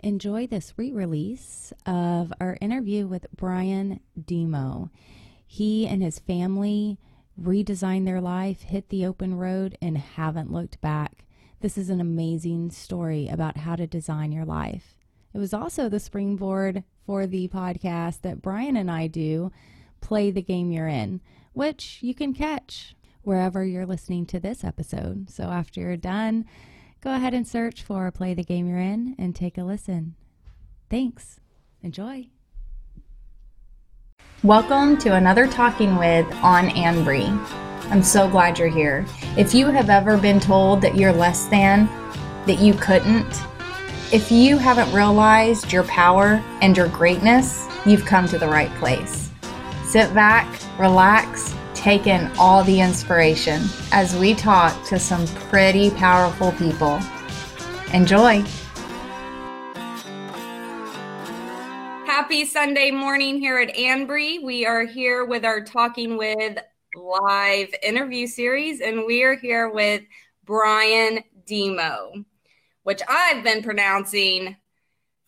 enjoy this re release of our interview with Brian Demo. He and his family redesigned their life, hit the open road, and haven't looked back. This is an amazing story about how to design your life. It was also the springboard for the podcast that Brian and I do, Play the Game You're In, which you can catch wherever you're listening to this episode. So after you're done, go ahead and search for Play the Game You're In and take a listen. Thanks. Enjoy. Welcome to another Talking With on Anbree. I'm so glad you're here. If you have ever been told that you're less than, that you couldn't, if you haven't realized your power and your greatness, you've come to the right place. Sit back, relax, take in all the inspiration as we talk to some pretty powerful people. Enjoy. Happy Sunday morning here at Anbree. We are here with our Talking with live interview series, and we are here with Brian Demo, which I've been pronouncing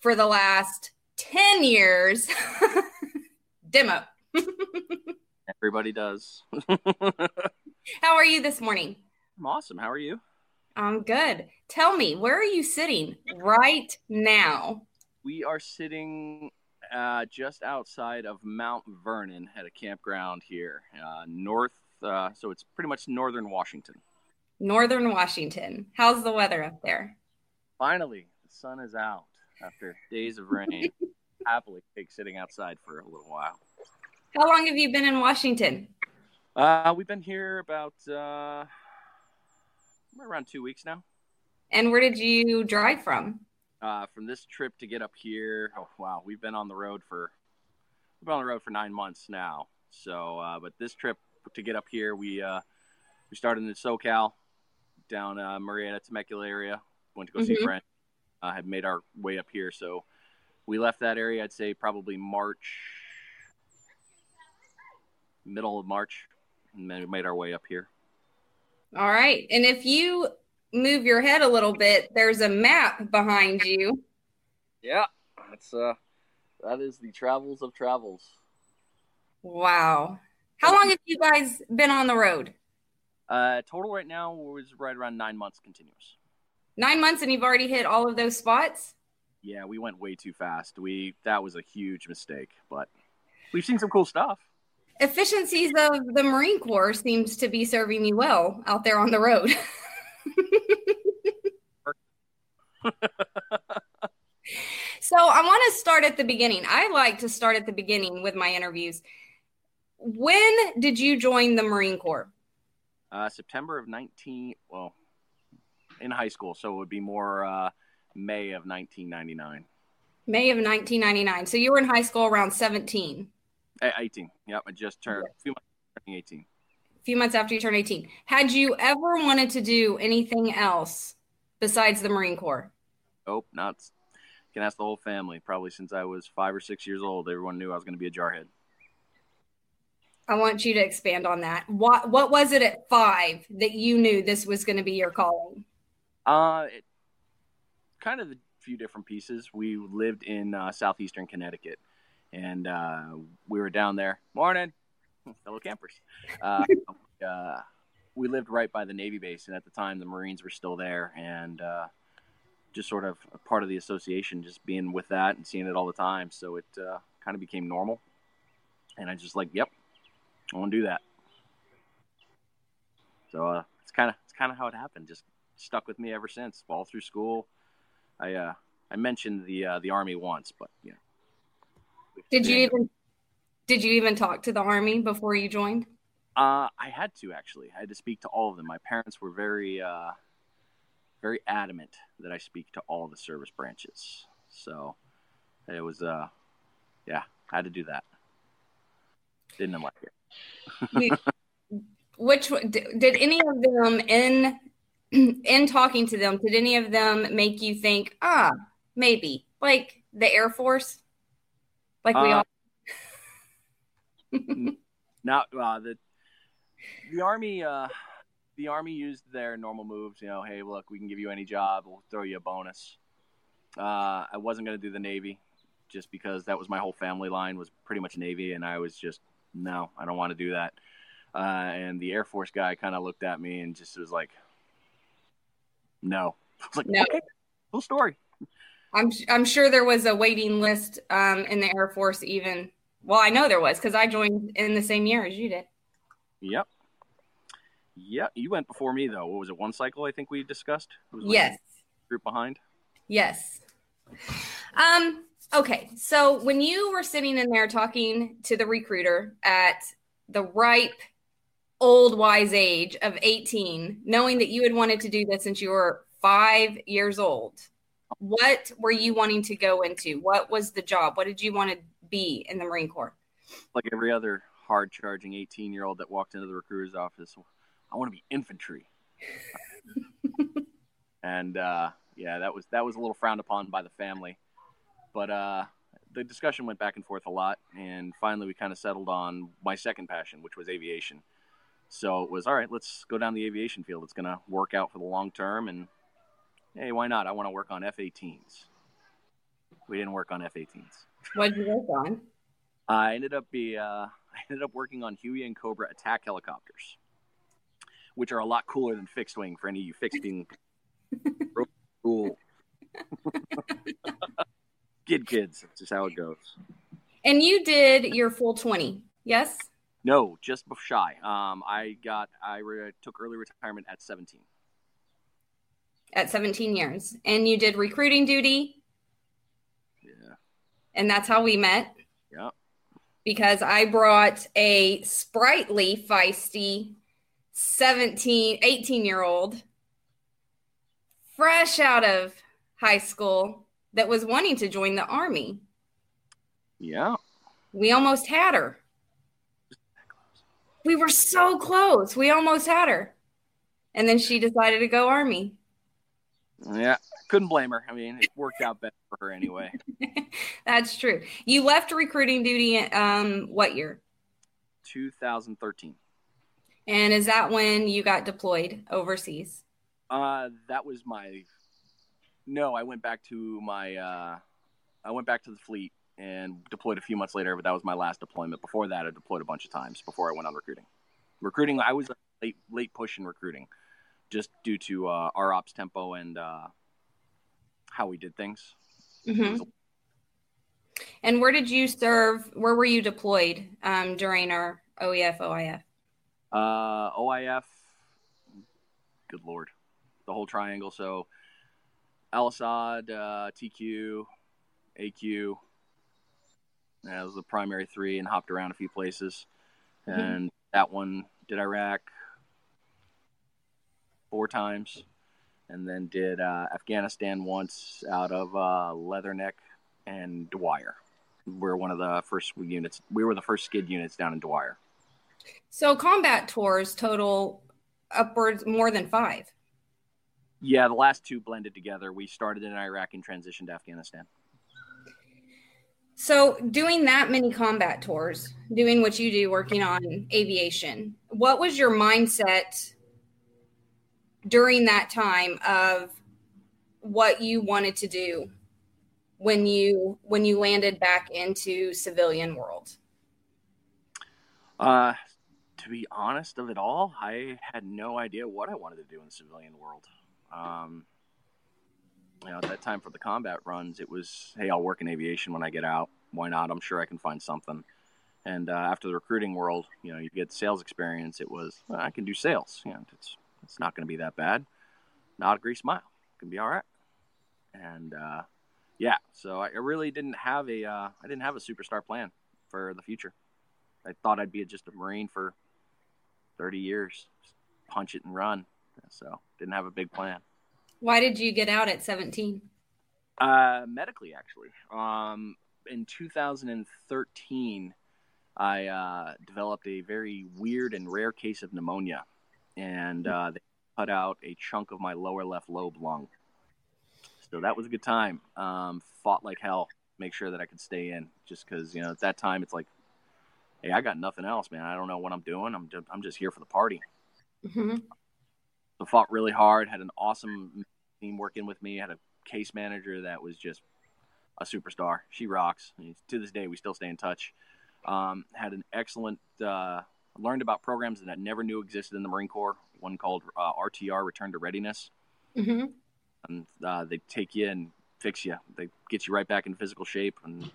for the last 10 years. Demo. Everybody does. How are you this morning? I'm awesome. How are you? I'm good. Tell me, where are you sitting right now? We are sitting uh, just outside of Mount Vernon at a campground here, uh, north. Uh, so it's pretty much northern Washington. Northern Washington. How's the weather up there? Finally, the sun is out after days of rain. Happily take sitting outside for a little while. How long have you been in Washington? Uh, we've been here about uh, around two weeks now. And where did you drive from? Uh, from this trip to get up here, oh wow, we've been on the road for we've been on the road for nine months now. So, uh, but this trip to get up here, we uh, we started in SoCal, down uh, Murrieta, Temecula area. Went to go mm-hmm. see a friend. Uh, had made our way up here, so we left that area. I'd say probably March, middle of March, and then we made our way up here. All right, and if you move your head a little bit, there's a map behind you. Yeah, that's uh, that is the travels of travels. Wow. How long have you guys been on the road? Uh, total right now was right around nine months continuous. Nine months, and you've already hit all of those spots. Yeah, we went way too fast. We that was a huge mistake, but we've seen some cool stuff. Efficiencies of the Marine Corps seems to be serving you well out there on the road. so I want to start at the beginning. I like to start at the beginning with my interviews. When did you join the Marine Corps? Uh, September of 19, well, in high school. So it would be more uh, May of 1999. May of 1999. So you were in high school around 17. 18. Yep. I just turned a few months turning 18 few months after you turned 18. Had you ever wanted to do anything else besides the Marine Corps? Nope, not. Can ask the whole family. Probably since I was five or six years old, everyone knew I was going to be a jarhead. I want you to expand on that. What What was it at five that you knew this was going to be your calling? Uh, it, kind of a few different pieces. We lived in uh, southeastern Connecticut, and uh, we were down there. Morning fellow campers. Uh, uh, we lived right by the Navy base, and at the time the Marines were still there, and uh, just sort of a part of the association, just being with that and seeing it all the time. So it uh, kind of became normal, and I just like, yep, I want to do that. So uh, it's kind of it's kind of how it happened. Just stuck with me ever since, all through school. I I mentioned the the army once, but you know. Did you even did you even talk to the army before you joined? Uh, I had to actually. I had to speak to all of them. My parents were very, uh, very adamant that I speak to all the service branches. So it was, uh, yeah, I had to do that. Didn't like it. Which did any of them in in talking to them? Did any of them make you think, ah, maybe like the Air Force, like we uh, all now uh, the the army uh, the army used their normal moves. You know, hey, look, we can give you any job. We'll throw you a bonus. Uh, I wasn't going to do the Navy just because that was my whole family line was pretty much Navy, and I was just no, I don't want to do that. Uh, and the Air Force guy kind of looked at me and just was like, "No." I was like, No. "Okay, cool story." I'm I'm sure there was a waiting list um, in the Air Force even. Well, I know there was because I joined in the same year as you did. Yep. Yep. You went before me though. What was it? One cycle I think we discussed. It was like Yes. Group behind. Yes. Um, okay. So when you were sitting in there talking to the recruiter at the ripe, old, wise age of 18, knowing that you had wanted to do this since you were five years old, what were you wanting to go into? What was the job? What did you want to be in the Marine Corps? Like every other hard charging 18 year old that walked into the recruiter's office, I want to be infantry. and uh, yeah, that was that was a little frowned upon by the family. But uh, the discussion went back and forth a lot, and finally we kind of settled on my second passion, which was aviation. So it was all right. Let's go down the aviation field. It's going to work out for the long term, and hey, why not? I want to work on F-18s. We didn't work on F-18s. What did you work on? I ended up be uh, I ended up working on Huey and Cobra attack helicopters, which are a lot cooler than fixed wing for any of you fixed wing. cool. Kid kids, that's just how it goes. And you did your full 20. Yes? No, just shy. Um, I got I re- took early retirement at 17. At 17 years. And you did recruiting duty. Yeah. And that's how we met. Yeah. because I brought a sprightly, feisty 17, 18 year old fresh out of high school that was wanting to join the army. Yeah. We almost had her. We were so close. We almost had her. And then she decided to go army. Yeah. Couldn't blame her. I mean, it worked out better for her anyway. That's true. You left recruiting duty um what year? 2013. And is that when you got deployed overseas? Uh, that was my. No, I went back to my. Uh, I went back to the fleet and deployed a few months later, but that was my last deployment. Before that, I deployed a bunch of times before I went on recruiting. Recruiting, I was late late push in recruiting, just due to uh, our ops tempo and uh, how we did things. Mhm. And where did you serve? Where were you deployed um, during our OEF OIF? Uh, OIF, good lord, the whole triangle. So, Al Asad, uh, TQ, AQ. That was the primary three, and hopped around a few places. Mhm. And that one did Iraq four times, and then did uh, Afghanistan once out of uh, Leatherneck and Dwyer. We're one of the first units. We were the first skid units down in Dwyer. So combat tours total upwards more than five. Yeah, the last two blended together. We started in Iraq and transitioned to Afghanistan. So doing that many combat tours, doing what you do, working on aviation, what was your mindset during that time of what you wanted to do when you when you landed back into civilian world? Uh, to be honest, of it all, I had no idea what I wanted to do in the civilian world. Um, you know, at that time for the combat runs, it was, hey, I'll work in aviation when I get out. Why not? I'm sure I can find something. And uh, after the recruiting world, you know, you get sales experience. It was, well, I can do sales. You know, it's it's not going to be that bad. Not a grease smile. Can be all right. And uh, yeah, so I really didn't have a uh, I didn't have a superstar plan for the future. I thought I'd be just a Marine for 30 years, just punch it and run. So didn't have a big plan. Why did you get out at 17? Uh, medically, actually. Um, in 2013, I uh, developed a very weird and rare case of pneumonia, and uh, they cut out a chunk of my lower left lobe lung. So that was a good time. Um, fought like hell, make sure that I could stay in, just because you know at that time it's like, hey, I got nothing else, man. I don't know what I'm doing. I'm just, I'm just here for the party. Mm-hmm. So fought really hard. Had an awesome team working with me. Had a case manager that was just a superstar. She rocks. I mean, to this day, we still stay in touch. Um, had an excellent, uh, learned about programs that I never knew existed in the Marine Corps. One called uh, RTR, Return to Readiness. Mm-hmm. And uh, they take you and fix you. They get you right back in physical shape. And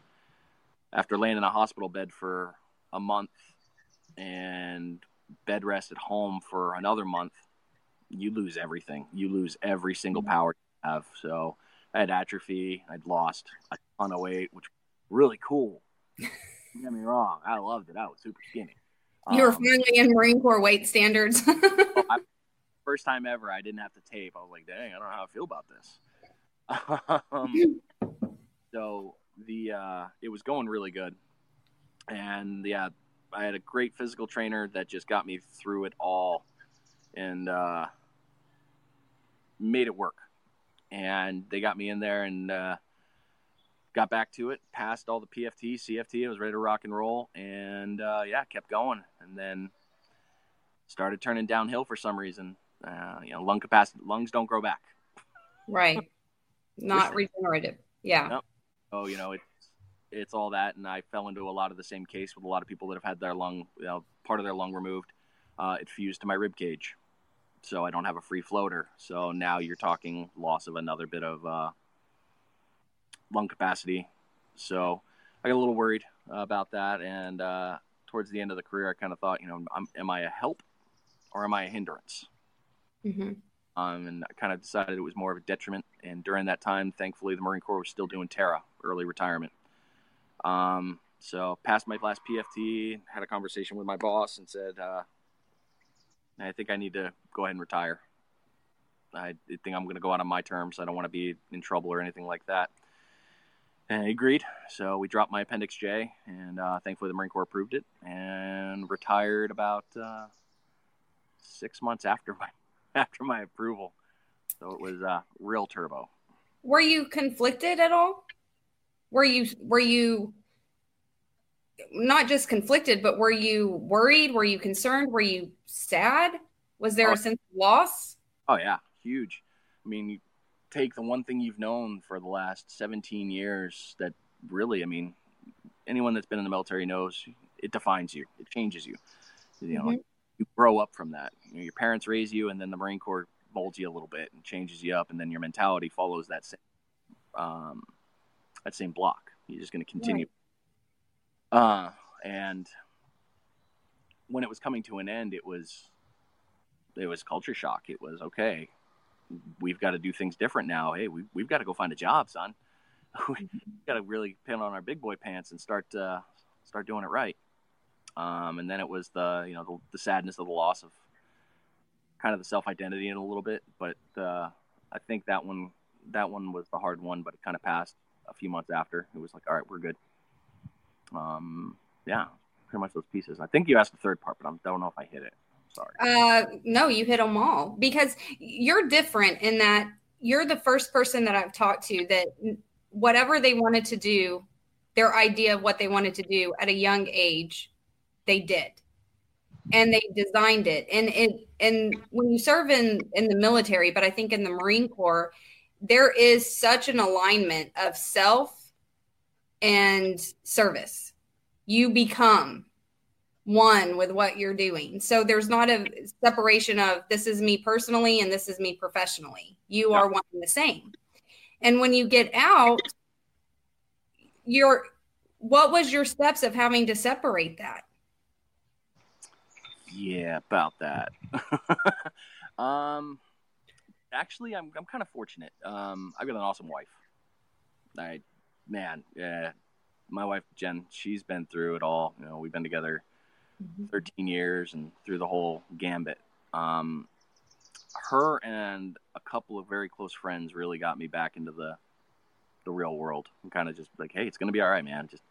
after laying in a hospital bed for a month and bed rest at home for another month, you lose everything. You lose every single mm-hmm. power you have. So I had atrophy. I'd lost a ton of weight, which was really cool. Don't get me wrong. I loved it. I was super skinny. You were um, finally in Marine Corps weight standards. well, I, first time ever, I didn't have to tape. I was like, dang, I don't know how I feel about this. um, so the uh, it was going really good, and yeah, I had a great physical trainer that just got me through it all, and uh, made it work. And they got me in there and uh, got back to it. Passed all the PFT, CFT. I was ready to rock and roll, and uh, yeah, kept going. And then started turning downhill for some reason. Uh, you know, lung capacity, lungs don't grow back. Right. Not regenerative. Yeah. Oh, you know, it's it's all that, and I fell into a lot of the same case with a lot of people that have had their lung, you know, part of their lung removed. Uh, it fused to my rib cage, so I don't have a free floater. So now you're talking loss of another bit of uh, lung capacity. So I got a little worried about that, and uh, towards the end of the career, I kind of thought, you know, I'm, am I a help or am I a hindrance? Mm-hmm. Um, and I kind of decided it was more of a detriment. And during that time, thankfully, the Marine Corps was still doing TERA, early retirement. Um, so passed my last PFT, had a conversation with my boss, and said, uh, "I think I need to go ahead and retire. I think I'm going to go out on my terms. I don't want to be in trouble or anything like that." And he agreed. So we dropped my Appendix J, and uh, thankfully the Marine Corps approved it, and retired about uh, six months after my after my approval. So it was uh, real turbo. Were you conflicted at all? Were you were you not just conflicted, but were you worried? Were you concerned? Were you sad? Was there oh, a sense of loss? Oh yeah, huge. I mean, you take the one thing you've known for the last 17 years that really, I mean, anyone that's been in the military knows it defines you. It changes you. You know, mm-hmm you grow up from that. You know, your parents raise you, and then the Marine Corps molds you a little bit and changes you up, and then your mentality follows that same um, that same block. You're just going to continue. Right. Uh, and when it was coming to an end, it was it was culture shock. It was okay. We've got to do things different now. Hey, we, we've got to go find a job, son. we've got to really pin on our big boy pants and start uh, start doing it right. Um, and then it was the you know the, the, sadness of the loss of kind of the self identity in a little bit. But uh, I think that one that one was the hard one, but it kind of passed a few months after. It was like, all right, we're good. Um, yeah, pretty much those pieces. I think you asked the third part, but I don't know if I hit it. Sorry. Uh, no, you hit them all because you're different in that you're the first person that I've talked to that whatever they wanted to do, their idea of what they wanted to do at a young age they did. And they designed it. And it and when you serve in in the military but i think in the marine corps there is such an alignment of self and service. You become one with what you're doing so there's not a separation of this is me personally and this is me professionally you are one and the same and when you get out your what was your steps of having to separate that yeah, about that. um, actually, I'm I'm kind of fortunate. Um, I've got an awesome wife. I, man, yeah, my wife Jen, she's been through it all. You know, we've been together mm-hmm. 13 years and through the whole gambit. Um, her and a couple of very close friends really got me back into the the real world. I'm kind of just like, hey, it's gonna be all right, man. Just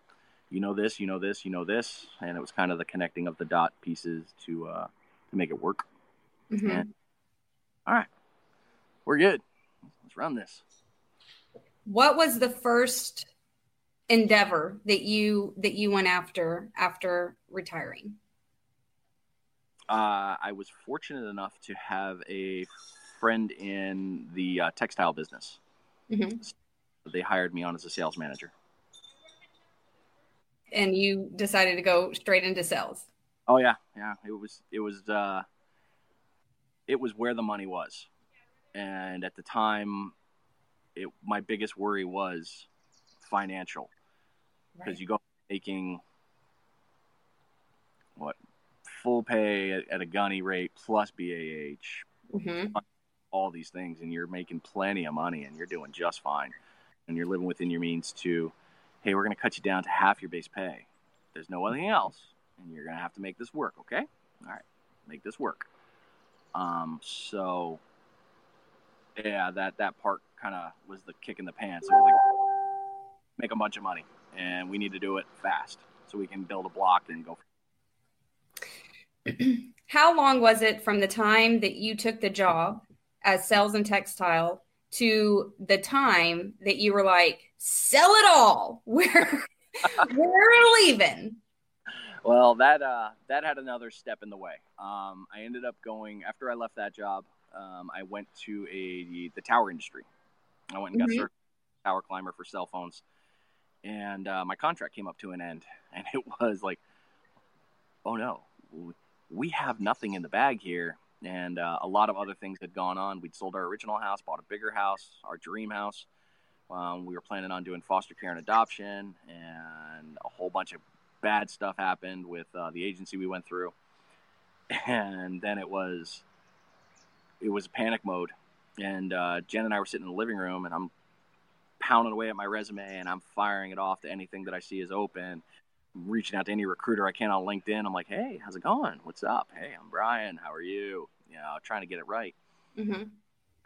you know this, you know this, you know this, and it was kind of the connecting of the dot pieces to uh, to make it work. Mm-hmm. And, all right, we're good. Let's run this. What was the first endeavor that you that you went after after retiring? Uh, I was fortunate enough to have a friend in the uh, textile business. Mm-hmm. So they hired me on as a sales manager. And you decided to go straight into sales. Oh yeah, yeah. It was it was uh, it was where the money was, and at the time, it my biggest worry was financial because Right. you go making what full pay at, at a gunny rate plus BAH, Mm-hmm. all these things, and you're making plenty of money and you're doing just fine, and you're living within your means to, hey, we're going to cut you down to half your base pay. There's no anything else, and you're going to have to make this work. Okay, all right, make this work. Um, so yeah, that that part kind of was the kick in the pants. It was like make a bunch of money, and we need to do it fast so we can build a block and go. How long was it from the time that you took the job as sales and textile to the time that you were like, sell it all? We're we're leaving. Well, that uh, that had another step in the way. Um, I ended up going after I left that job. Um, I went to a the tower industry. I went and got Mhm. certified tower climber for cell phones, and uh, my contract came up to an end, and it was like, oh no, we have nothing in the bag here, and uh, a lot of other things had gone on. We'd sold our original house, bought a bigger house, our dream house. Um, we were planning on doing foster care and adoption, and a whole bunch of bad stuff happened with uh, the agency we went through, and then it was it was panic mode. And uh, Jen and I were sitting in the living room, and I'm pounding away at my resume, and I'm firing it off to anything that I see is open. Reaching out to any recruiter I can on LinkedIn. I'm like, "Hey, how's it going? What's up? Hey, I'm Brian. How are you? You know, trying to get it right." Mm-hmm.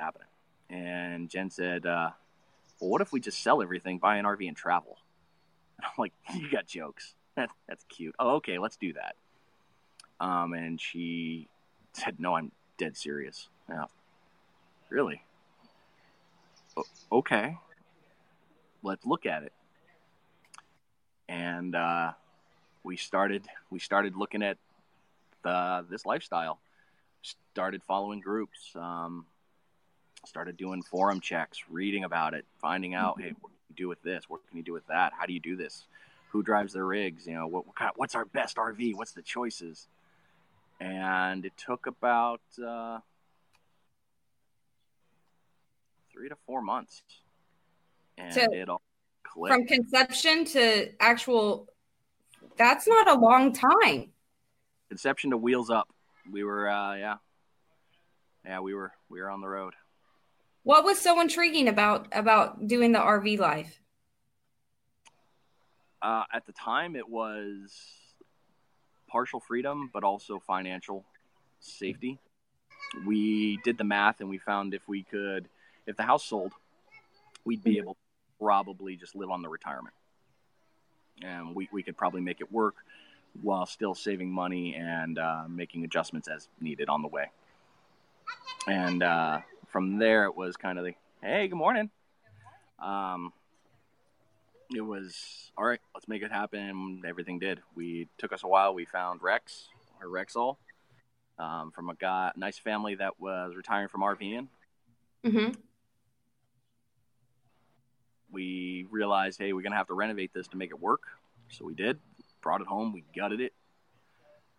happening. And Jen said, uh, "Well, what if we just sell everything, buy an RV, and travel?" And I'm like, "You got jokes? That, that's cute. Oh, okay, let's do that." Um, and she said, "No, I'm dead serious." Yeah, really? O- okay, let's look at it. And uh, we started. We started looking at the this lifestyle. Started following groups. Um, started doing forum checks, reading about it, finding out, hey, what can you do with this? What can you do with that? How do you do this? Who drives their rigs? You know, what, what kind what's our best RV? What's the choices? And it took about uh, three to four months, and So, it all From conception to actual, that's not a long time. Conception to wheels up. We were, uh, yeah, yeah, we were, we were on the road. What was so intriguing about about doing the RV life? Uh, at the time, it was partial freedom, but also financial safety. We did the math and we found if we could, if the house sold, we'd be Mhm. able to probably just live on the retirement. And we, we could probably make it work while still saving money and uh, making adjustments as needed on the way. And uh, from there, it was kind of the hey, good morning. Um, it was all right. Let's make it happen. Everything did. We took us a while. We found Rex or Rexall um, from a guy, nice family that was retiring from RVing. Mm-hmm. We realized, hey, we're gonna have to renovate this to make it work. So we did. Brought it home. We gutted it,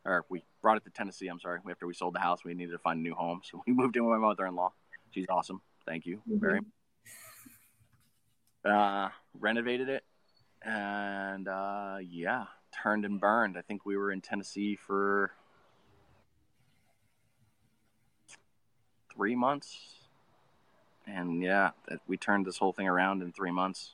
or we brought it to Tennessee. I'm sorry. After we sold the house, we needed to find a new home, so we moved in with my mother-in-law. She's awesome. Thank you very uh, renovated it, and uh, yeah, turned and burned. I think we were in Tennessee for three months, and yeah, that- we turned this whole thing around in three months.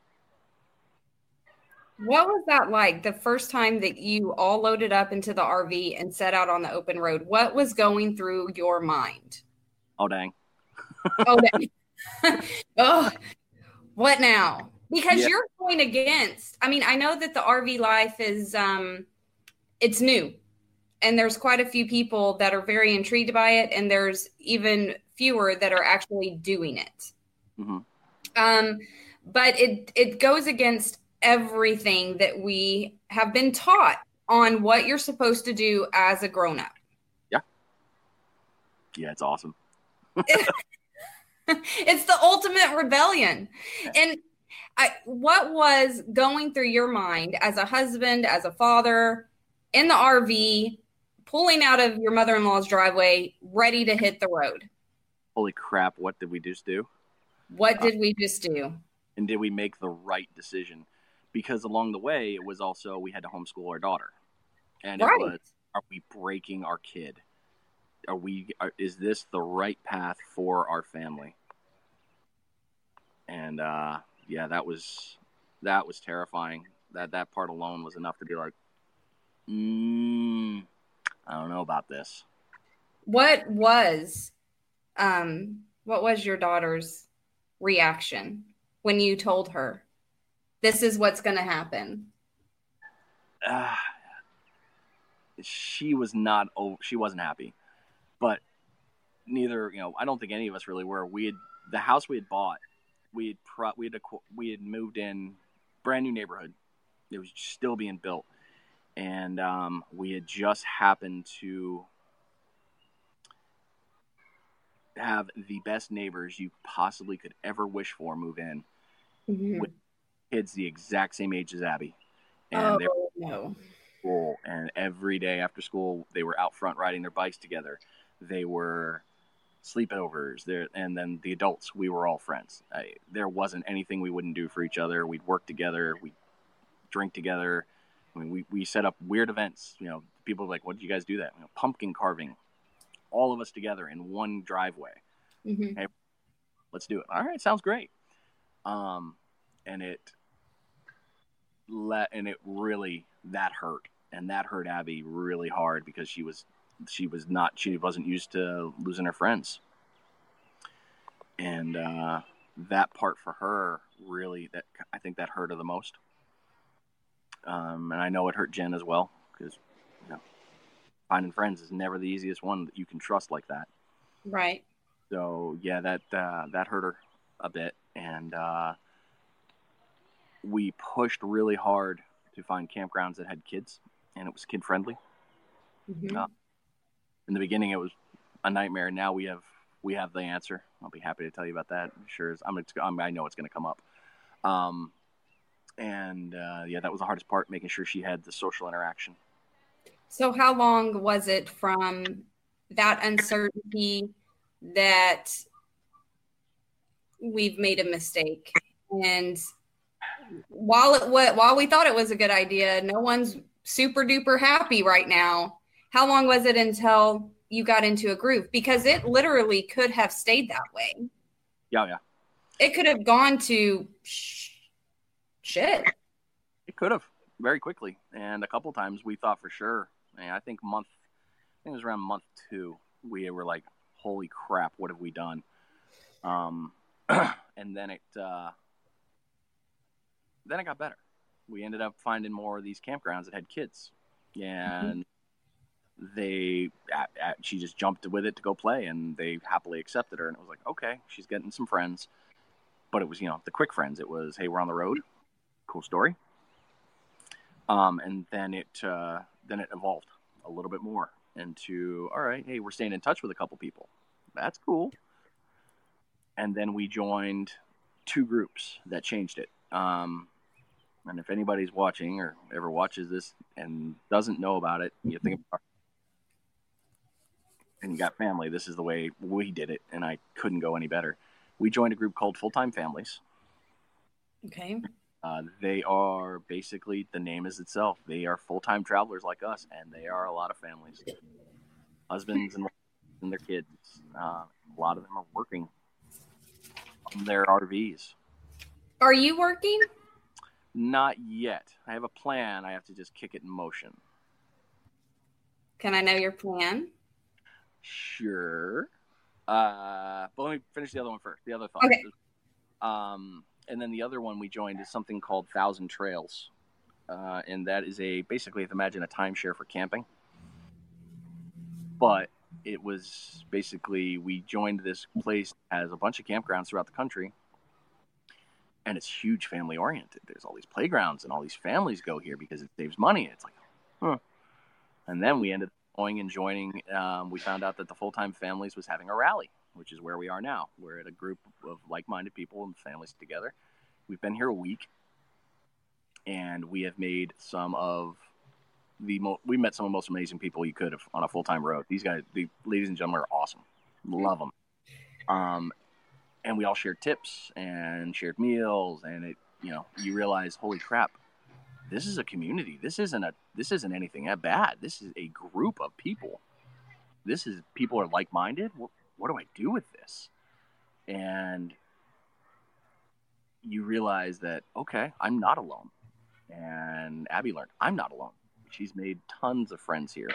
What was that like the first time that you all loaded up into the RV and set out on the open road? What was going through your mind? Oh dang! Oh, dang. oh, what now? Because Yeah. you're going against. I mean, I know that the RV life is um, it's new, and there's quite a few people that are very intrigued by it, and there's even fewer that are actually doing it. hmm Um, but it it goes against everything that we have been taught on what you're supposed to do as a grown up. Yeah, Yeah, it's awesome. it's the ultimate rebellion. And I, what was going through your mind as a husband, as a father, in the RV, pulling out of your mother in law's driveway, ready to hit the road? Holy crap! What did we just do? What did we just do? And did we make the right decision? Because along the way, it was also we had to homeschool our daughter, and Right. it was are we breaking our kid? Are we? Are, is this the right path for our family? And uh, yeah, that was that was terrifying. That that part alone was enough to be like, mm, I don't know about this. What was um what was your daughter's reaction when you told her this is what's going to happen? uh, she was not oh she wasn't happy. But neither you know i don't think any of us really were. We had the house we had bought we had pro, we had acqu- we had moved in brand new neighborhood. It was still being built. And um, we had just happened to have the best neighbors you possibly could ever wish for move in mm-hmm. With- kids the exact same age as abby. And oh they no. school and every day after school they were out front riding their bikes together. They were sleepovers. There and then the adults we were all friends. I, there wasn't anything we wouldn't do for each other. We'd work together. We'd drink together. I mean, we, we set up weird events. You know people were like what did you guys do that? You know, pumpkin carving all of us together in one driveway. Mhm. let's do it. All right sounds great. Um and it let and it really that hurt. And that hurt abby really hard because she was she was not she wasn't used to losing her friends. And uh that part for her really that i think that hurt her the most. Um and i know it hurt jen as well because finding friends is never the easiest one that you can trust like that Right. so yeah, that uh, that hurt her a bit, and uh, we pushed really hard to find campgrounds that had kids, and it was kid friendly. Mhm. Uh, In the beginning, it was a nightmare. Now we have we have the answer. I'll be happy to tell you about that. Sure, as I'm, I'm I know it's going to come up. Um, and uh, yeah, that was the hardest part, making sure she had the social interaction. So how long was it from that uncertainty that we've made a mistake and while it while we thought it was a good idea, no one's super duper happy right now. How long was it until you got into a groove? Because it literally could have stayed that way. Yeah, yeah, It could have gone to sh- shit. it could have very quickly, and a couple times we thought for sure. And I think month, I think it was around month two, we were like, "Holy crap, what have we done?" Um, and then it, uh, then it got better. We ended up finding more of these campgrounds that had kids, and they, at, at, she just jumped with it to go play, and they happily accepted her. And it was like, okay, she's getting some friends, but it was you know the quick friends. It was, hey, we're on the road, cool story. Um, and then it uh, then it evolved a little bit more into all right, hey, we're staying in touch with a couple people. That's cool. And then we joined two groups that changed it. Um, and if anybody's watching or ever watches this and doesn't know about it, you think about and you got family. This is the way we did it, and I couldn't go any better. We joined a group called Full Time Families. Okay. Uh, they are basically the name is itself. They are full time travelers like us, and they are a lot of families, husbands and, and their kids. Uh, a lot of them are working on their RVs. Are you working? Not yet. I have a plan. I have to just kick it in motion. Can I know your plan? Sure. Uh, but let me finish the other one first. The other thought. Okay. Um, and then the other one we joined is something called Thousand Trails, uh, and that is a basically, imagine a timeshare for camping. But it was basically we joined this place has a bunch of campgrounds throughout the country, and it's huge family oriented. There's all these playgrounds, and all these families go here because it saves money. It's like, huh. And then we ended up going and joining. Um, we found out that the full time families was having a rally which is where we are now. We're at a group of like-minded people and families together. We've been here a week, and we have made some of the we met some of the most amazing people you could have on a full-time road. These guys, the ladies and gentlemen, are awesome. Love them. Um, and we all shared tips and shared meals, and it you know you realize, holy crap, this is a community. This isn't a this isn't anything that bad. This is a group of people. This is people are like minded. What, do I do with this? And you realize that okay, I'm not alone. And Abby learned I'm not alone. She's made tons of friends here,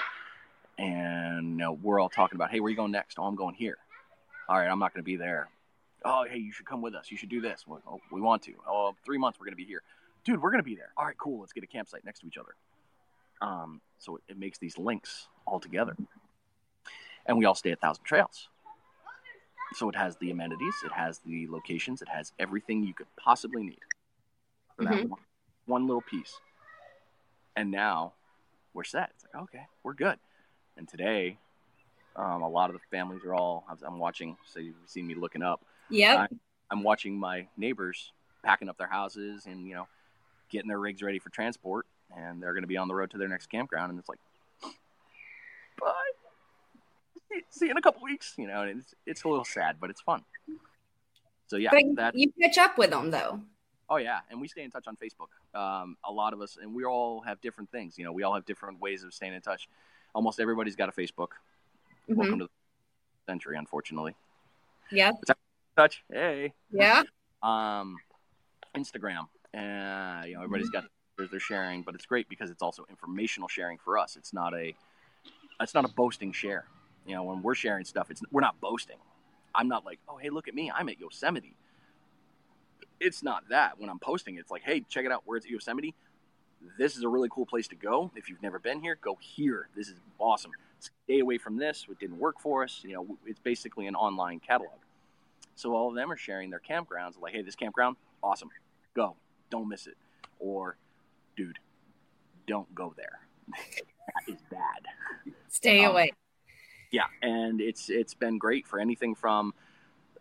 and you know, we're all talking about, hey, where are you going next? Oh, I'm going here. All right, I'm not going to be there. Oh, hey, you should come with us. You should do this. Oh, we want to. Oh, three months we're going to be here dude, we're gonna be there. All right, cool. Let's get a campsite next to each other. Um, so it makes these links all together, and we all stay at Thousand Trails. So it has the amenities, it has the locations, it has everything you could possibly need for that Mhm. one, one little piece. And now we're set. It's like okay, we're good. And today, um, a lot of the families are all. I'm watching. So you've seen me looking up. Yep. I'm watching my neighbors packing up their houses and you know getting their rigs ready for transport, and they're going to be on the road to their next campground, and it's like, bye. See- you in a couple weeks, you know. And it's it's a little sad, but it's fun. So yeah, that you catch up with them though. Oh yeah, and we stay in touch on Facebook. Um, a lot of us, and we all have different things. You know, we all have different ways of staying in touch. Almost everybody's got a Facebook. Mhm. Welcome to the century, unfortunately. Yeah. Touch, hey. Yeah. um, Instagram. Uh, you know, everybody's got they're sharing, but it's great because it's also informational sharing for us. It's not a it's not a boasting share. You know, when we're sharing stuff, it's we're not boasting. I'm not like, oh hey, look at me, I'm at Yosemite. It's not that. When I'm posting, it's like, hey, check it out, we're at Yosemite. This is a really cool place to go. If you've never been here, go here. This is awesome. Stay away from this. It didn't work for us. You know, it's basically an online catalog. So all of them are sharing their campgrounds. Like, hey, this campground, awesome. Go. Don't miss it. Or, dude, don't go there. that is bad. Stay Um, away. Yeah, and it's it's been great for anything from.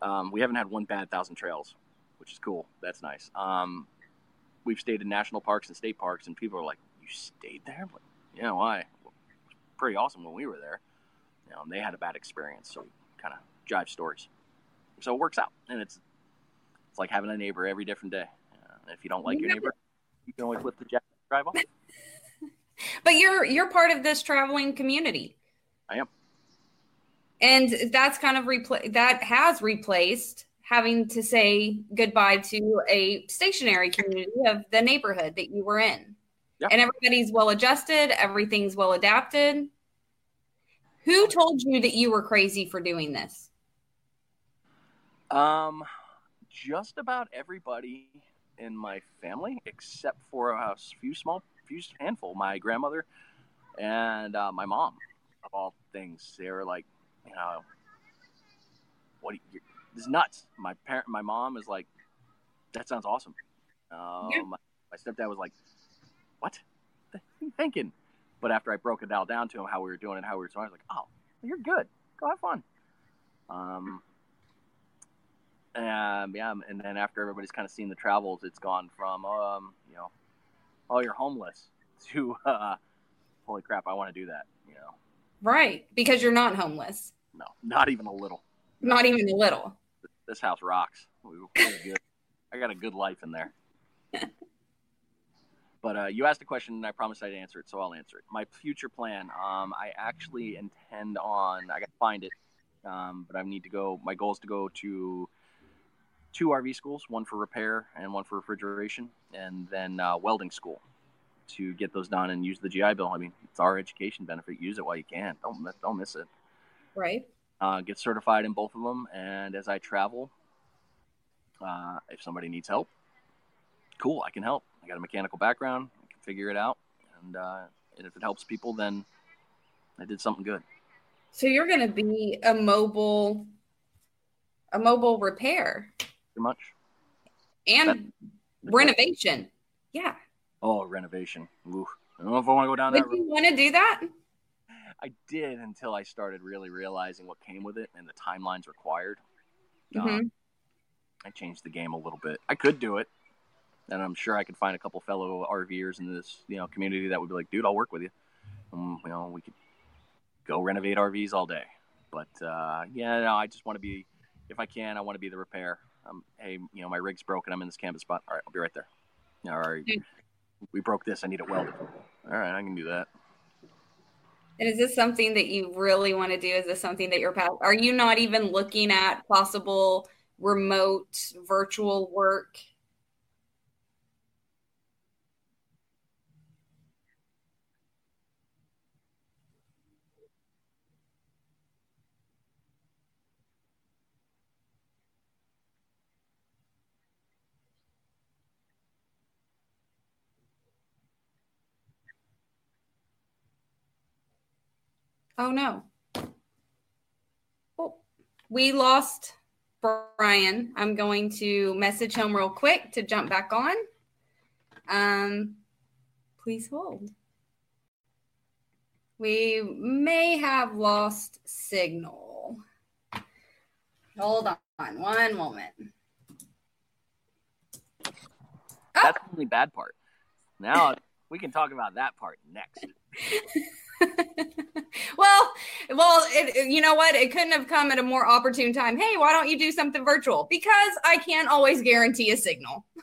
Um, we haven't had one bad thousand trails, which is cool. That's nice. Um, we've stayed in national parks and state parks, and people are like, "You stayed there?" I'm like, yeah, why? Well, pretty awesome when we were there. You know, and they had a bad experience, so we kind of jive stories. So it works out, and it's it's like having a neighbor every different day. Uh, if you don't like your neighbor, you can always lift the jacket, and drive off. But you're you're part of this traveling community. I am. And that's kind of repla- that has replaced having to say goodbye to a stationary community of the neighborhood that you were in. Yeah. And everybody's well adjusted, everything's well adapted. Who told you that you were crazy for doing this? Um, just about everybody in my family, except for a few small, few handful. My grandmother and uh, my mom, of all things, they were like, you know, what? You, this is nuts. My parent, my mom is like, that sounds awesome. Uh, Yeah. my, my stepdad was like, what? What are you thinking? But after I broke it all down to him how we were doing and how we were doing, I was like, oh, you're good. Go have fun. Um, um, yeah, and then after everybody's kind of seen the travels, it's gone from, um, you know, oh, you're homeless to, uh, holy crap, I want to do that. You know, Right. Because you're not homeless. No, not even a little. Not even a little. This house rocks. Good. I got a good life in there. But uh, you asked a question, and I promised I'd answer it, so I'll answer it. My future plan, um, I actually intend on. I got to find it, um, but I need to go. My goal is to go to two RV schools, one for repair and one for refrigeration, and then uh, welding school to get those done and use the GI Bill. I mean, it's our education benefit. Use it while you can. Don't don't miss it Right. uh, get certified in both of them. And as I travel, uh, if somebody needs help, cool, I can help. I got a mechanical background, I can figure it out. And, uh, and if it helps people, then I did something good. So you're going to be a mobile a mobile repair Pretty much. and renovation. Yeah. Oh, renovation. Ooh. I don't know if I want to go down that Would road. you want to do that? I did until I started really realizing what came with it and the timelines required. Mhm. Um, I changed the game a little bit. I could do it, and I'm sure I could find a couple fellow RVers in this you know community that would be like, "Dude, I'll work with you." Um, you know, we could go renovate RVs all day. But uh, yeah, no, I just want to be, if I can, I want to be the repair. Um, hey, you know, my rig's broken. I'm in this canvas spot. All right, I'll be right there. All right, we broke this. I need it welded. All right, I can do that. And is this something that you really want to do? Is this something that you're pa- are you not even looking at possible remote virtual work? Oh no. Oh, we lost Brian. I'm going to message him real quick to jump back on. Um, please hold. We may have lost signal. Hold on one moment. That's the only bad part. Now we can talk about that part next. well, well, it, you know what? It couldn't have come at a more opportune time. Hey, why don't you do something virtual? Because I can't always guarantee a signal.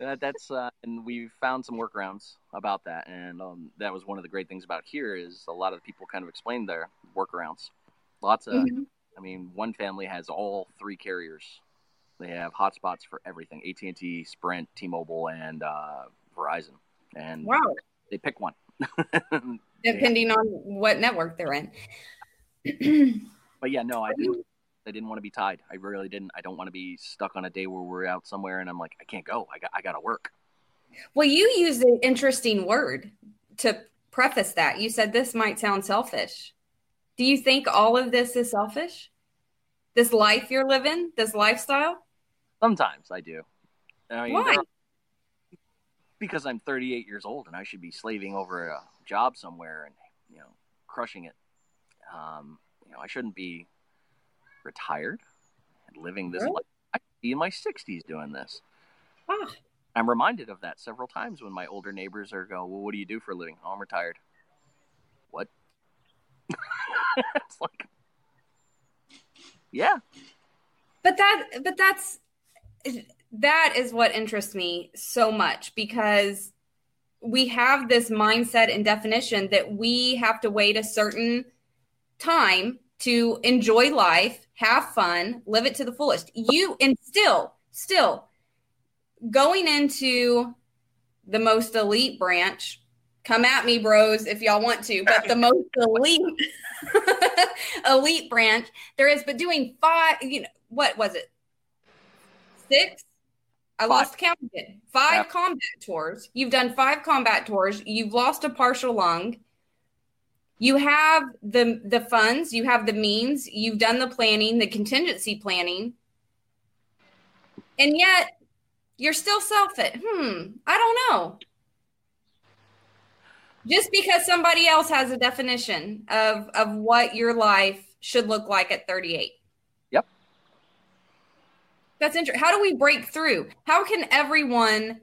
That, that's uh, and we found some workarounds about that, and um, that was one of the great things about here is a lot of people kind of explained their workarounds. Lots of, Mhm. I mean, one family has all three carriers. They have hotspots for everything: AT and T, Sprint, T-Mobile, and uh, Verizon. And Wow. they pick one. Depending on what network they're in. but yeah, no, I didn't. I didn't want to be tied. I really didn't. I don't want to be stuck on a day where we're out somewhere and I'm like, I can't go. I got, I got to work. well, you used an interesting word to preface that. You said this might sound selfish. Do you think all of this is selfish? This life you're living, this lifestyle? Sometimes I do. I mean, Why? Because I'm 38 years old and I should be slaving over a job somewhere and you know crushing it. Um, you know, I shouldn't be retired and living this Really? life. I should be in my 60s doing this. Ah. I'm reminded of that several times when my older neighbors are go, "Well, what do you do for a living?" "Oh, I'm retired." What? it's like, yeah, but that but that's that is what interests me so much because we have this mindset and definition that we have to wait a certain time to enjoy life have fun live it to the fullest. You and still still going into the most elite branch come at me bros if y'all want to but the most elite elite branch there is but doing five you know what was it? Six i lost count again. Five Yeah. combat tours. You've done five combat tours. You've lost a partial lung. You have the the funds. You have the means. You've done the planning the contingency planning. And yet you're still self-it hmm i don't know. Just because somebody else has a definition of of what your life should look like at 38 Yep. That's interesting how do we break through how can everyone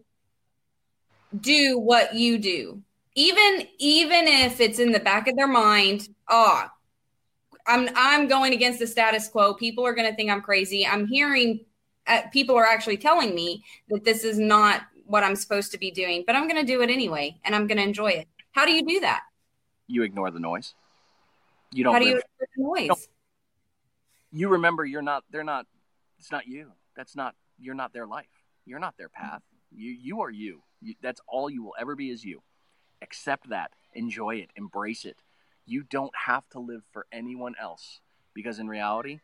do what you do even even if it's in the back of their mind oh i'm i'm going against the status quo people are going to think i'm crazy i'm hearing uh, people are actually telling me that this is not what i'm supposed to be doing but i'm going to do it anyway and i'm going to enjoy it how do you do that you ignore the noise. You don't. how do you ignore the No. noise you remember you're not they're not it's not you that's not you're not their life you're not their path you you are you. you that's all you will ever be is you accept that enjoy it embrace it you don't have to live for anyone else because in reality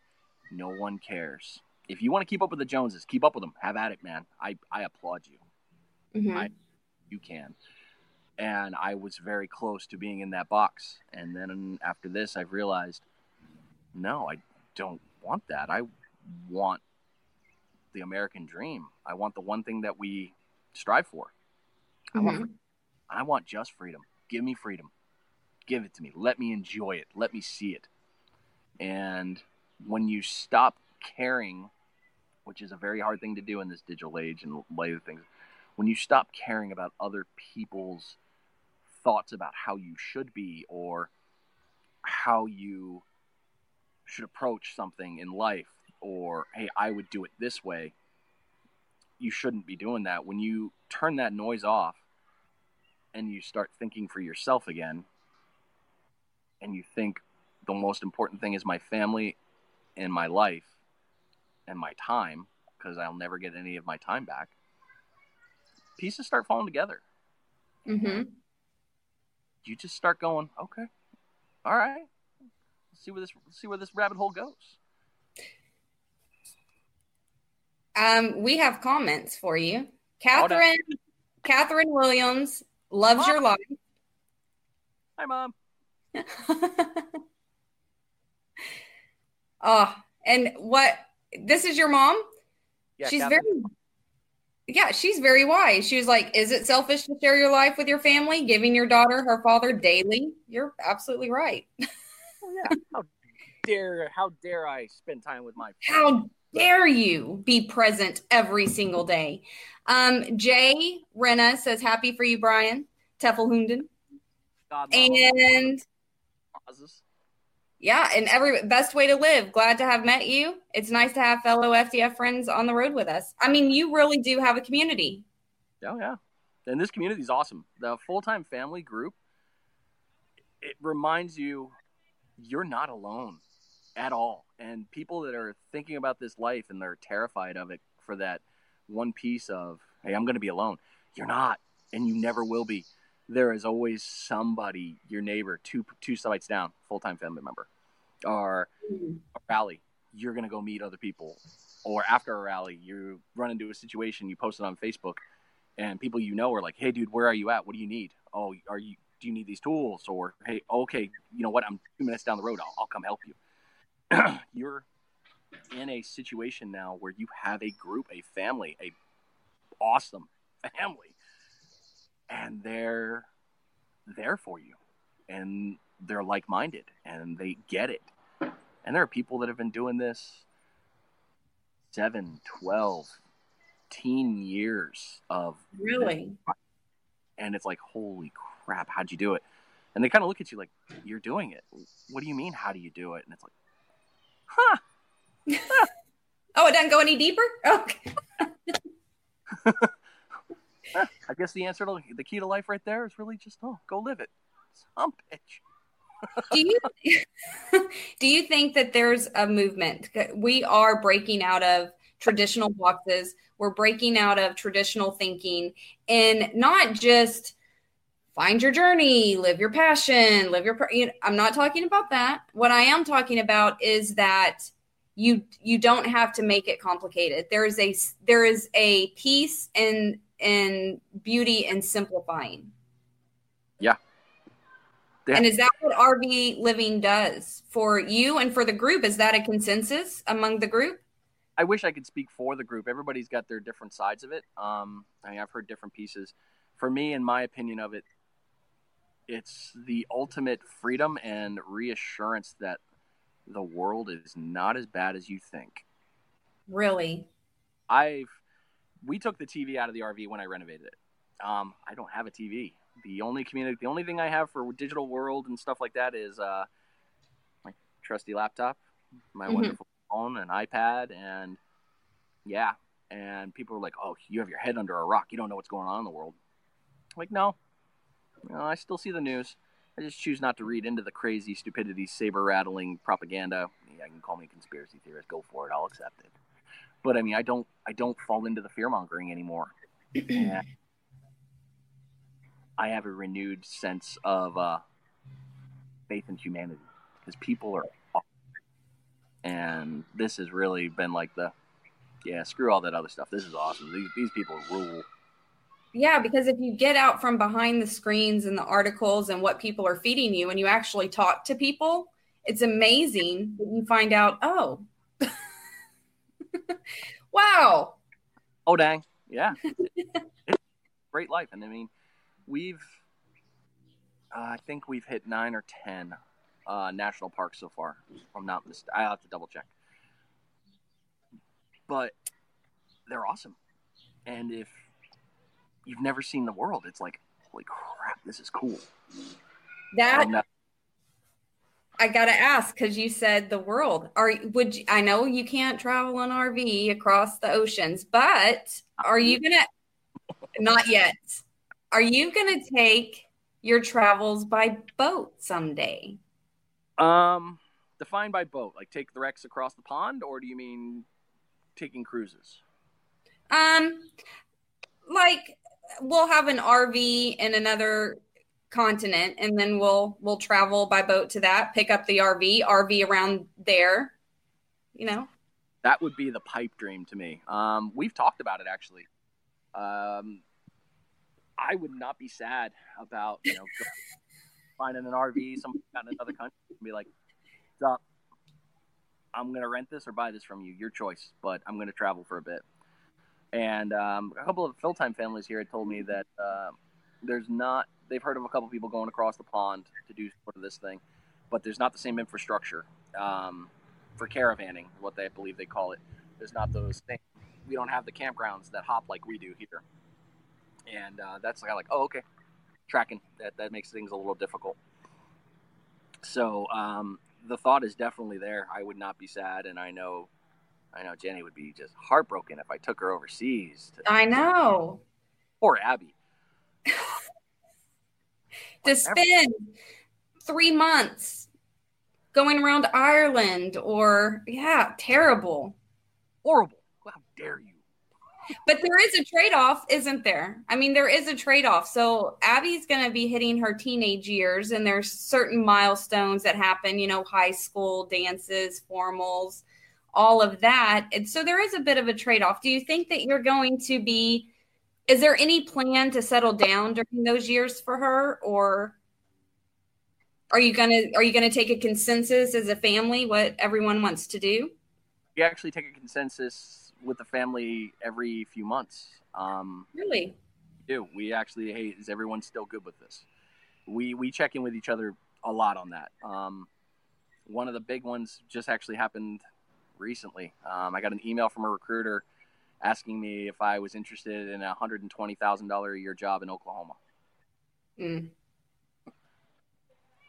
no one cares if you want to keep up with the joneses keep up with them have at it man i i applaud you Mhm. I- you can. And I was very close to being in that box. And then after this, I've realized, no, I don't want that. I want the American dream. I want the one thing that we strive for. I want, Mhm. I want just freedom. Give me freedom. Give it to me. Let me enjoy it. Let me see it. And when you stop caring, which is a very hard thing to do in this digital age and light of things, when you stop caring about other people's thoughts about how you should be or how you should approach something in life or hey i would do it this way you shouldn't be doing that when you turn that noise off and you start thinking for yourself again and you think the most important thing is my family and my life and my time because I'll never get any of my time back. Pieces start falling together. Mm-hmm. You just start going, okay, all right, let's see where this let's see where this rabbit hole goes. Um, we have comments for you. Catherine, Catherine Williams loves Mom. your life. Hi, mom. oh, and what? This is your mom. Yeah, she's Catherine. very. Yeah, she's very wise. She was like, "Is it selfish to share your life with your family, giving your daughter her father daily?" You're absolutely right. Oh, yeah. How dare how dare I spend time with my How dare you be present every single day? Um, Jay Renna says, "Happy for you, Brian Teffelhunden." And yeah, and every best way to live. Glad to have met you. It's nice to have fellow FTF friends on the road with us. I mean, you really do have a community. Oh yeah, and this community is awesome. The full time family group. It reminds you you're not alone at all. And people that are thinking about this life and they're terrified of it for that one piece of, hey, I'm going to be alone. You're not, and you never will be. There is always somebody, your neighbor, two two sites down, full time family member, or a rally. You're going to go meet other people, or after a rally, you run into a situation, you post it on Facebook, and people you know are like, "Hey, dude, where are you at? What do you need? Oh, are you? Do you need these tools? Or hey, okay, you know what? I'm two minutes down the road. I'll, I'll come help you." You're in a situation now where you have a group, a family, a awesome family, and they're there for you, and they're like-minded, and they get it. And there are people that have been doing this 7, 12, teen years of Really? and it's like holy crap how'd you do it and they kind of look at you like you're doing it what do you mean how do you do it and it's like huh. Oh, it doesn't go any deeper. Okay. i guess the answer to the key to life right there is really just oh go live it. Some bitch. Do you do you think that there's a movement? We are breaking out of traditional boxes. We're breaking out of traditional thinking and not just find your journey live your passion live your you know, i'm not talking about that what i am talking about is that you you don't have to make it complicated there is a there is a peace and and beauty in simplifying yeah and is that what RV living does for you and for the group? Is that a consensus among the group? I wish I could speak for the group. Everybody's got their different sides of it. Um, I mean, I've heard different pieces. For me, in my opinion of it, it's the ultimate freedom and reassurance that the world is not as bad as you think. Really? I've we took the TV out of the RV when I renovated it. Um, I don't have a TV. The only community, the only thing I have for digital world and stuff like that is uh, my trusty laptop, my Mhm. wonderful phone, and iPad, and yeah. And people are like, "Oh, you have your head under a rock. You don't know what's going on in the world." I'm like, no, no, I still see the news. I just choose not to read into the crazy stupidity, saber rattling propaganda. Yeah, you can call me a conspiracy theorist. Go for it. I'll accept it. But I mean, I don't, I don't fall into the fear mongering anymore. I have a renewed sense of uh, faith in humanity because people are, awesome. and this has really been like the, yeah, screw all that other stuff. This is awesome. These these people rule. Yeah, because if you get out from behind the screens and the articles and what people are feeding you and you actually talk to people, it's amazing that you find out, oh, wow. Oh dang, yeah, great life, and I mean, we've Uh, I think we've hit nine or ten uh, national parks so far. I'm not mistaken. I have to double check. But they're awesome, and if you've never seen the world, it's like, holy crap, this is cool. That And, uh, I gotta ask because you said the world. Are would you, I know you can't travel an RV across the oceans, but are you gonna? Not yet. Are you gonna take your travels by boat someday? um, defined by boat, like take the Rex across the pond, or do you mean taking cruises? Um, like we'll have an RV in another continent, and then we'll we'll travel by boat to that, pick up the RV, RV around there. You know, That would be the pipe dream to me. Um, we've talked about it actually. Um, I would not be sad about you know finding an RV somewhere in another country and be like, "What's up? I'm gonna rent this or buy this from you. Your choice, but I'm gonna travel for a bit." And um, a couple of full-time families here had told me that uh, there's not. They've heard of a couple people going across the pond to do sort of this thing, but there's not the same infrastructure um, for caravanning, what they believe they call it. There's not those things. We don't have the campgrounds that hop like we do here, and uh, that's kind of like, oh, okay, tracking. That that makes things a little difficult. So um, the thought is definitely there. I would not be sad, and I know, I know Jenny would be just heartbroken if I took her overseas. To, I know Poor Abby. to spend three months going around Ireland, or yeah, terrible. Horrible. How dare you? But there is a trade off, isn't there? I mean, there is a trade off. So Abby's going to be hitting her teenage years, and there's certain milestones that happen, you know, high school dances, formals, all of that. And so there is a bit of a trade off. Do you think that you're going to be, is there any plan to settle down during those years for her? Or are you going to, are you to take a consensus as a family what everyone wants to do? We actually take a consensus with the family every few months. Um, Really? do. We actually, hey, is everyone still good with this? We we check in with each other a lot on that. Um, one of the big ones just actually happened recently. Um, I got an email from a recruiter asking me if I was interested in a hundred and twenty thousand dollar a year job in Oklahoma. Mm.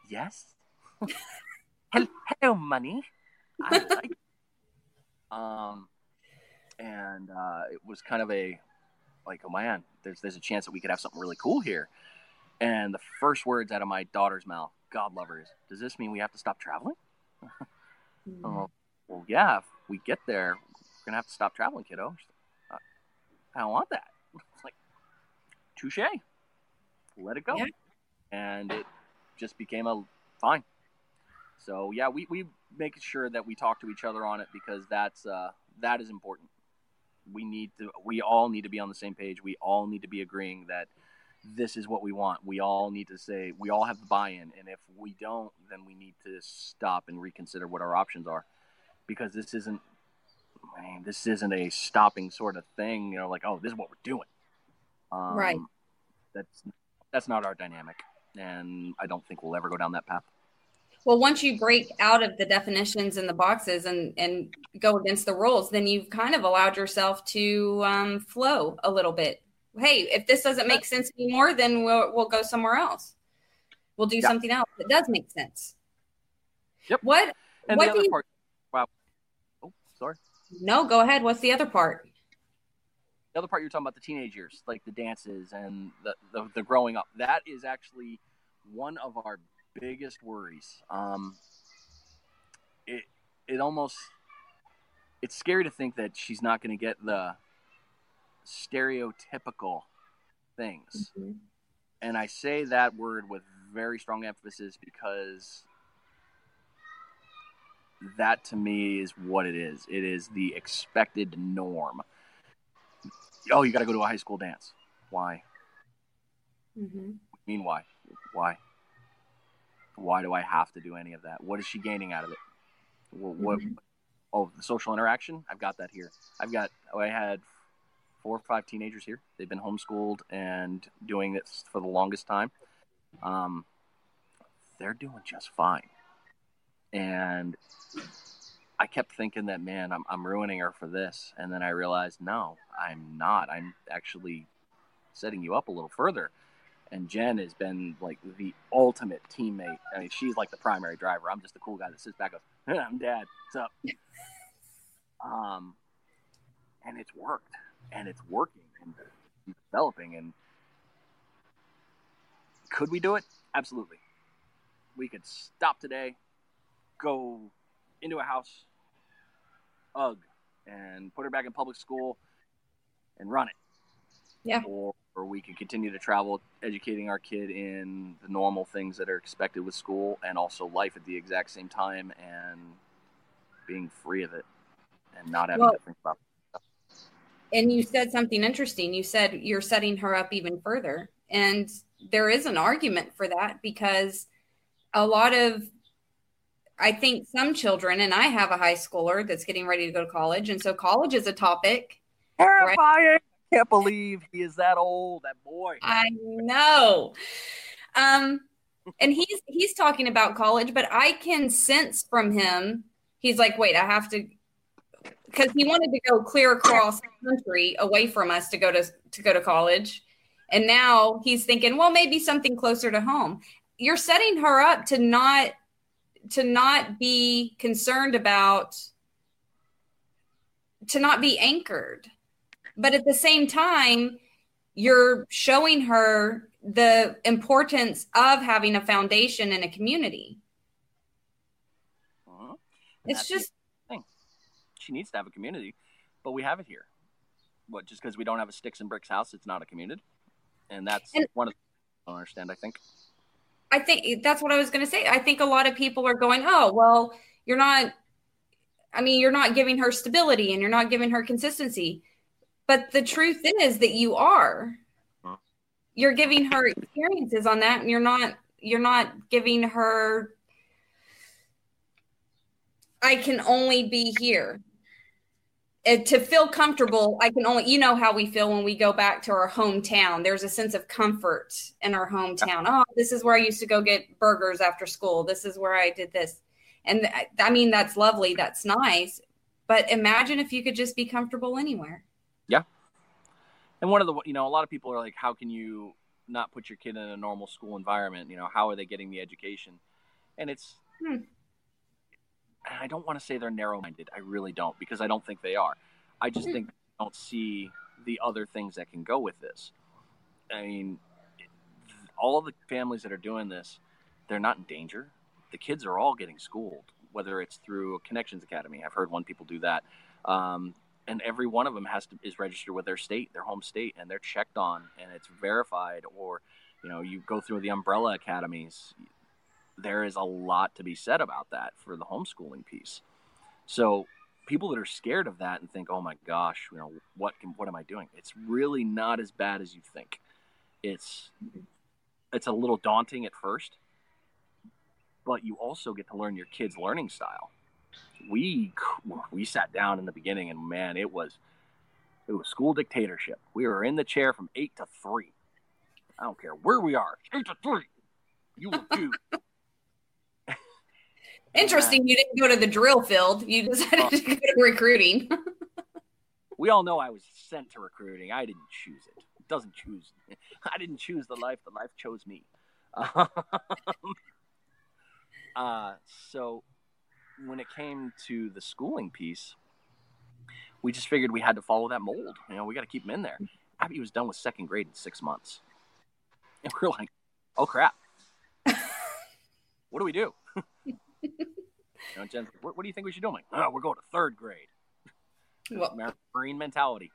Yes. Hel- Hello, money. I like. um, and uh, it was kind of a like, oh man, there's there's a chance that we could have something really cool here. And the first words out of my daughter's mouth, God lovers, does this mean we have to stop traveling? Oh, well, yeah. If we get there, we're gonna have to stop traveling, kiddo. Like, I don't want that. It's like, touche. Let it go. Yeah. And it just became a fine. So yeah, we we make sure that we talk to each other on it because that's uh, that is important. We need to. We all need to be on the same page. We all need to be agreeing that this is what we want. We all need to say we all have the buy-in, and if we don't, then we need to stop and reconsider what our options are, because this isn't. Man, this isn't a stopping sort of thing. You know, like oh, this is what we're doing. Um, Right. That's that's not our dynamic, and I don't think we'll ever go down that path. Well, once you break out of the definitions and the boxes and and go against the rules, then you've kind of allowed yourself to um, flow a little bit. Hey, if this doesn't make sense anymore, then we'll we'll go somewhere else. We'll do Yeah. something else that does make sense. Yep. What? And what the do other you? part. No, go ahead. What's the other part? the other part you're talking about the teenage years, like the dances and the, the, the growing up. That is actually one of our biggest worries. Um, it it almost it's scary to think that she's not going to get the stereotypical things, and I say that word with very strong emphasis because that to me is what it is. It is the expected norm. Oh, you got to go to a high school dance. Why? Mm-hmm. Mean, why? Why? Why do I have to do any of that? What is she gaining out of it? What? what Mhm. Oh, the social interaction. I've got that here. I've got. Oh, I had four or five teenagers here. They've been homeschooled and doing this for the longest time. Um, they're doing just fine. And I kept thinking that, man, I'm, I'm ruining her for this. And then I realized, no, I'm not. I'm actually setting you up a little further. And Jen has been like the ultimate teammate. I mean, she's like the primary driver. I'm just the cool guy that sits back and goes, I'm dad. What's up? um, and it's worked and it's working and developing. And could we do it? Absolutely. We could stop today, go into a house, ugh, and put her back in public school and run it. Yeah. Or, or we could continue to travel, educating our kid in the normal things that are expected with school and also life at the exact same time and being free of it and not having Well- to think about And you said something interesting. You said you're setting her up even further. And there is an argument for that because a lot of, I think some children, and I have a high schooler that's getting ready to go to college. And so college is a topic. terrifying. I can't believe he is that old, that boy. I know. Um, and he's he's talking about college, but I can sense from him, he's like, wait, I have to because he wanted to go clear across the country away from us to go to to go to college. And now he's thinking, well, maybe something closer to home. You're setting her up to not to not be concerned about to not be anchored. But at the same time, you're showing her the importance of having a foundation in a community. And It's just thing. She needs to have a community, but we have it here. What? Just because we don't have a sticks and bricks house, it's not a community, and that's And- one of I don't understand. I think. I think that's what I was going to say. I think a lot of people are going, "Oh, well, you're not I mean, you're not giving her stability and you're not giving her consistency." But the truth is that you are. Uh-huh. You're giving her experiences on that and you're not you're not giving her I can only be here. To feel comfortable, I can only, you know, how we feel when we go back to our hometown. There's a sense of comfort in our hometown. Oh, this is where I used to go get burgers after school. This is where I did this. And I mean, that's lovely. That's nice. But imagine if you could just be comfortable anywhere. Yeah. And one of the, you know, a lot of people are like, how can you not put your kid in a normal school environment? You know, how are they getting the education? And it's, Hmm. And I don't want to say they're narrow minded. I really don't, because I don't think they are. I just Hmm. think they don't see the other things that can go with this. I mean, all of the families that are doing this, they're not in danger. The kids are all getting schooled, whether it's through Connections Academy. I've heard one people do that. Um, and every one of them has to is registered with their state, their home state, and they're checked on and it's verified. Or, you know, you go through the umbrella academies. There is a lot to be said about that for the homeschooling piece. So people that are scared of that and think, "Oh my gosh, you know, what can what am I doing?" It's really not as bad as you think. It's it's a little daunting at first, but you also get to learn your kid's learning style. We we sat down in the beginning and man, it was it was school dictatorship. We were in the chair from eight to three. I don't care where we are, eight to three. You will do. Interesting. You didn't go to the drill field. You decided to go to recruiting. we all know I was sent to recruiting. I didn't choose it. It doesn't choose. I didn't choose the life. The life chose me. uh, so when it came to the schooling piece, we just figured we had to follow that mold. You know, we got to keep him in there. Abby was done with second grade in six months, and we are like, "Oh crap, what do we do?" You know, Jen, what, what do you think we should do? I'm like, "Oh, we're going to third grade." Well, Marine mentality.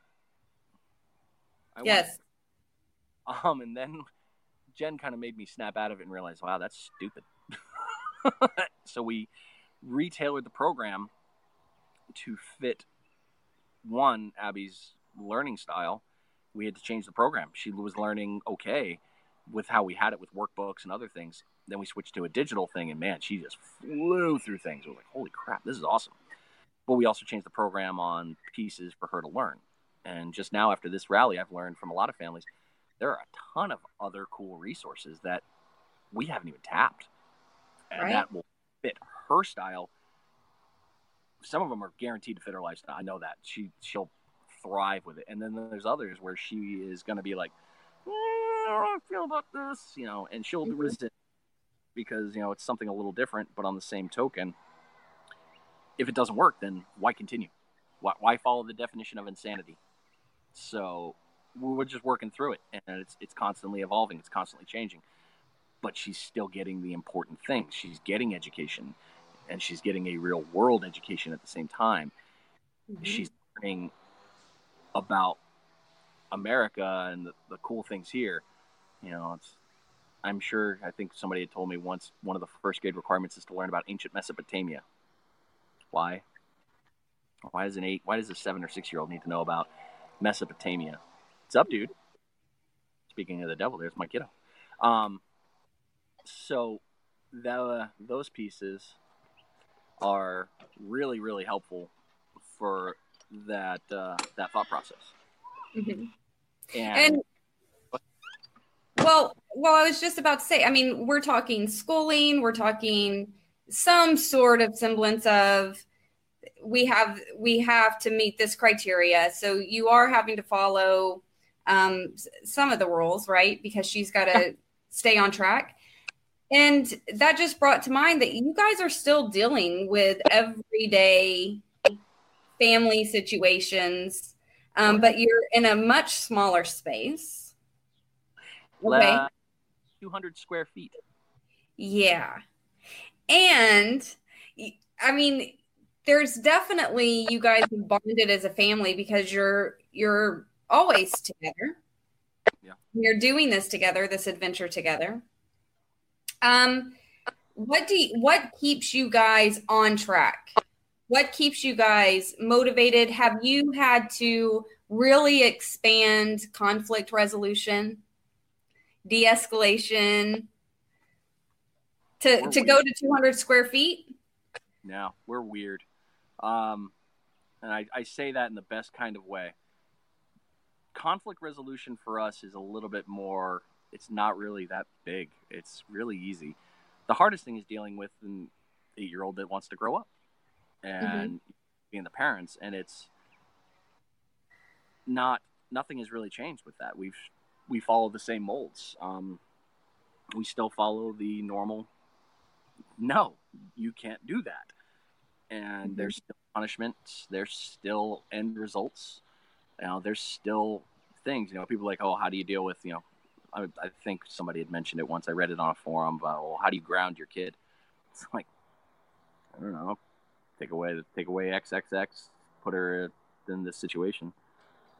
I yes. it. Um, and then Jen kind of made me snap out of it and realize, wow, that's stupid. so we retailored the program to fit one Abby's learning style. We had to change the program. She was learning okay with how we had it with workbooks and other things. Then we switched to a digital thing, and man, she just flew through things. We were like, holy crap, this is awesome. But we also changed the program on pieces for her to learn. And just now, after this rally, I've learned from a lot of families there are a ton of other cool resources that we haven't even tapped. and Right. that will fit her style. Some of them are guaranteed to fit her lifestyle. I know that she she'll thrive with it, and then there's others where she is going to be like, "Mm, I don't I feel about this, you know, and she'll Mhm. resist because you know it's something a little different. But on the same token, if it doesn't work, then why continue? Why, why follow the definition of insanity? So we're just working through it, and it's it's constantly evolving. It's constantly changing. But she's still getting the important things. She's getting education, and she's getting a real world education at the same time. Mhm. She's learning about America and the, the cool things here. You know, it's. I'm sure. I think somebody had told me once. One of the first grade requirements is to learn about ancient Mesopotamia. Why? Why does an eight? Why does a seven or six year old need to know about Mesopotamia? What's up, dude? Speaking of the devil, there's my kiddo. Um, so the, those pieces are really, really helpful for that uh, that thought process. Mhm. And, And well, well, I was just about to say. I mean, we're talking schooling. We're talking some sort of semblance of we have we have to meet this criteria. So you are having to follow um, some of the rules, right? Because she's got to stay on track. And that just brought to mind that you guys are still dealing with everyday family situations, um, but you're in a much smaller space. Okay. Uh, 200 square feet. Yeah. And I mean, there's definitely you guys bonded as a family because you're you're always together. Yeah. You're doing this together, this adventure together. Um what do you, what keeps you guys on track? What keeps you guys motivated? Have you had to really expand conflict resolution, de-escalation to We're to go to 200 square feet? No, we're weird. Um, and I, I say that in the best kind of way. Conflict resolution for us is a little bit more, it's not really that big. It's really easy. The hardest thing is dealing with an eight year old that wants to grow up and being the parents. And it's not, nothing has really changed with that. We've, we follow the same molds. Um, we still follow the normal no, you can't do that. And Mhm. there's still punishments. There's still end results. You know, there's still things. You know, people are like, oh, how do you deal with you know? I, I think somebody had mentioned it once. I read it on a forum. About, well, how do you ground your kid? It's like, I don't know. Take away take away XXX. Put her in this situation,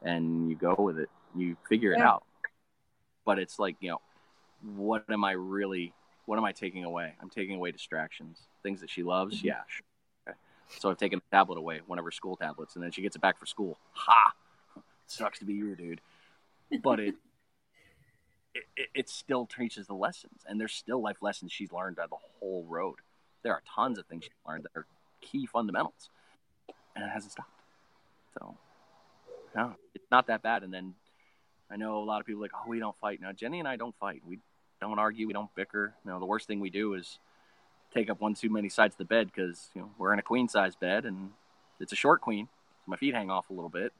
and you go with it. You figure it out. But it's like you know, what am I really what am I taking away? I'm taking away distractions, things that she loves. Mhm. Yeah, sure. Okay. So I've taken a tablet away, one of her school tablets, and then she gets it back for school. Ha! Sucks to be you, dude. But it, it, it, it still teaches the lessons, and there's still life lessons she's learned on the whole road. There are tons of things she learned that are key fundamentals, and it hasn't stopped. So, no, it's not that bad. And then I know a lot of people are like, oh, we don't fight. Now, Jenny and I don't fight. We don't argue. We don't bicker. You know, the worst thing we do is take up one too many sides of the bed because you know we're in a queen size bed and it's a short queen. So my feet hang off a little bit,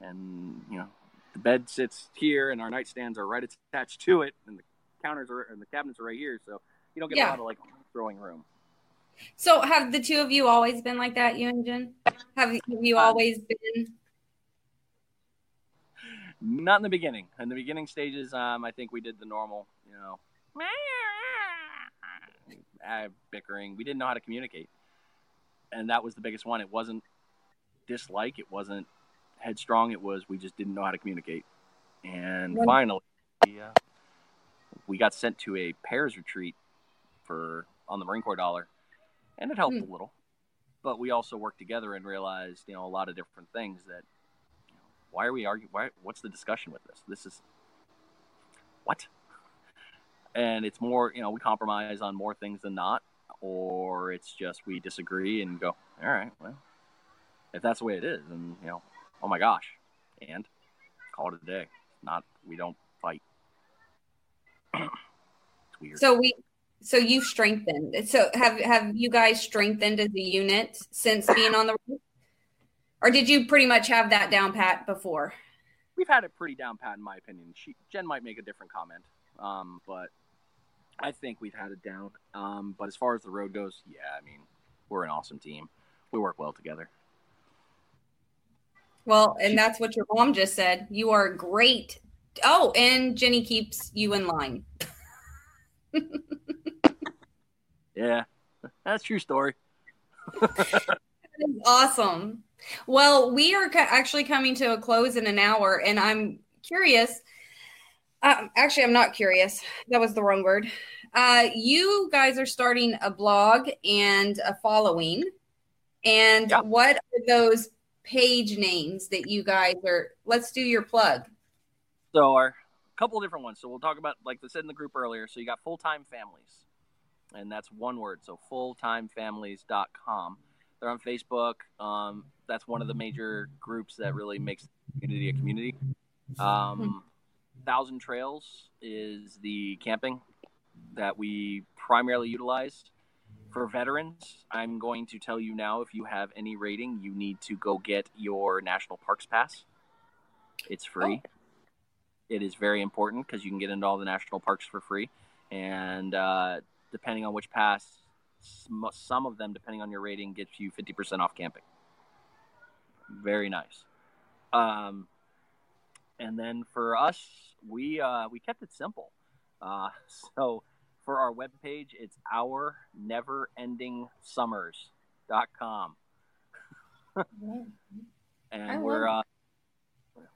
and you know the bed sits here and our nightstands are right attached to it, and the counters are and the cabinets are right here. So you don't get Yeah. a lot of like throwing room. So have the two of you always been like that, you and Jen? Have have you Um, always been? Not in the beginning. In the beginning stages, um, I think we did the normal, you know, bickering. We didn't know how to communicate, and that was the biggest one. It wasn't dislike. It wasn't headstrong. It was we just didn't know how to communicate. And When- finally, we, uh, we got sent to a pairs retreat for on the Marine Corps dollar, and it helped Hmm. a little. But we also worked together and realized, you know, a lot of different things that why are we arguing? Why? What's the discussion with this? This is what? And it's more, you know, we compromise on more things than not, or it's just we disagree and go, all right, well, if that's the way it is, and you know, oh my gosh, and call it a day. Not we don't fight. it's weird. So we so you've strengthened. So have have you guys strengthened as a unit since being on the road? Or did you pretty much have that down pat before? We've had it pretty down pat, in my opinion. She, Jen might make a different comment, um, but I think we've had it down. Um, but as far as the road goes, yeah, I mean, we're an awesome team. We work well together. Well, and that's what your mom just said. You are great. Oh, and Jenny keeps you in line. yeah, that's true story. awesome. Well, we are actually coming to a close in an hour, and I'm curious. Uh, actually, I'm not curious. That was the wrong word. Uh, you guys are starting a blog and a following. And yeah. what are those page names that you guys are? Let's do your plug. So, our couple of different ones. So, we'll talk about, like I said in the group earlier. So, you got full time families, and that's one word. So, fulltimefamilies.com. They're on Facebook. Um, that's one of the major groups that really makes the community a community. Um, Thousand Trails is the camping that we primarily utilize for veterans. I'm going to tell you now if you have any rating, you need to go get your National Parks Pass. It's free. Oh. It is very important because you can get into all the national parks for free. And uh, depending on which pass, some of them, depending on your rating, gets you 50% off camping. Very nice. Um, and then for us, we uh, we kept it simple. Uh, so for our webpage, it's our never ending summers.com. and we're uh,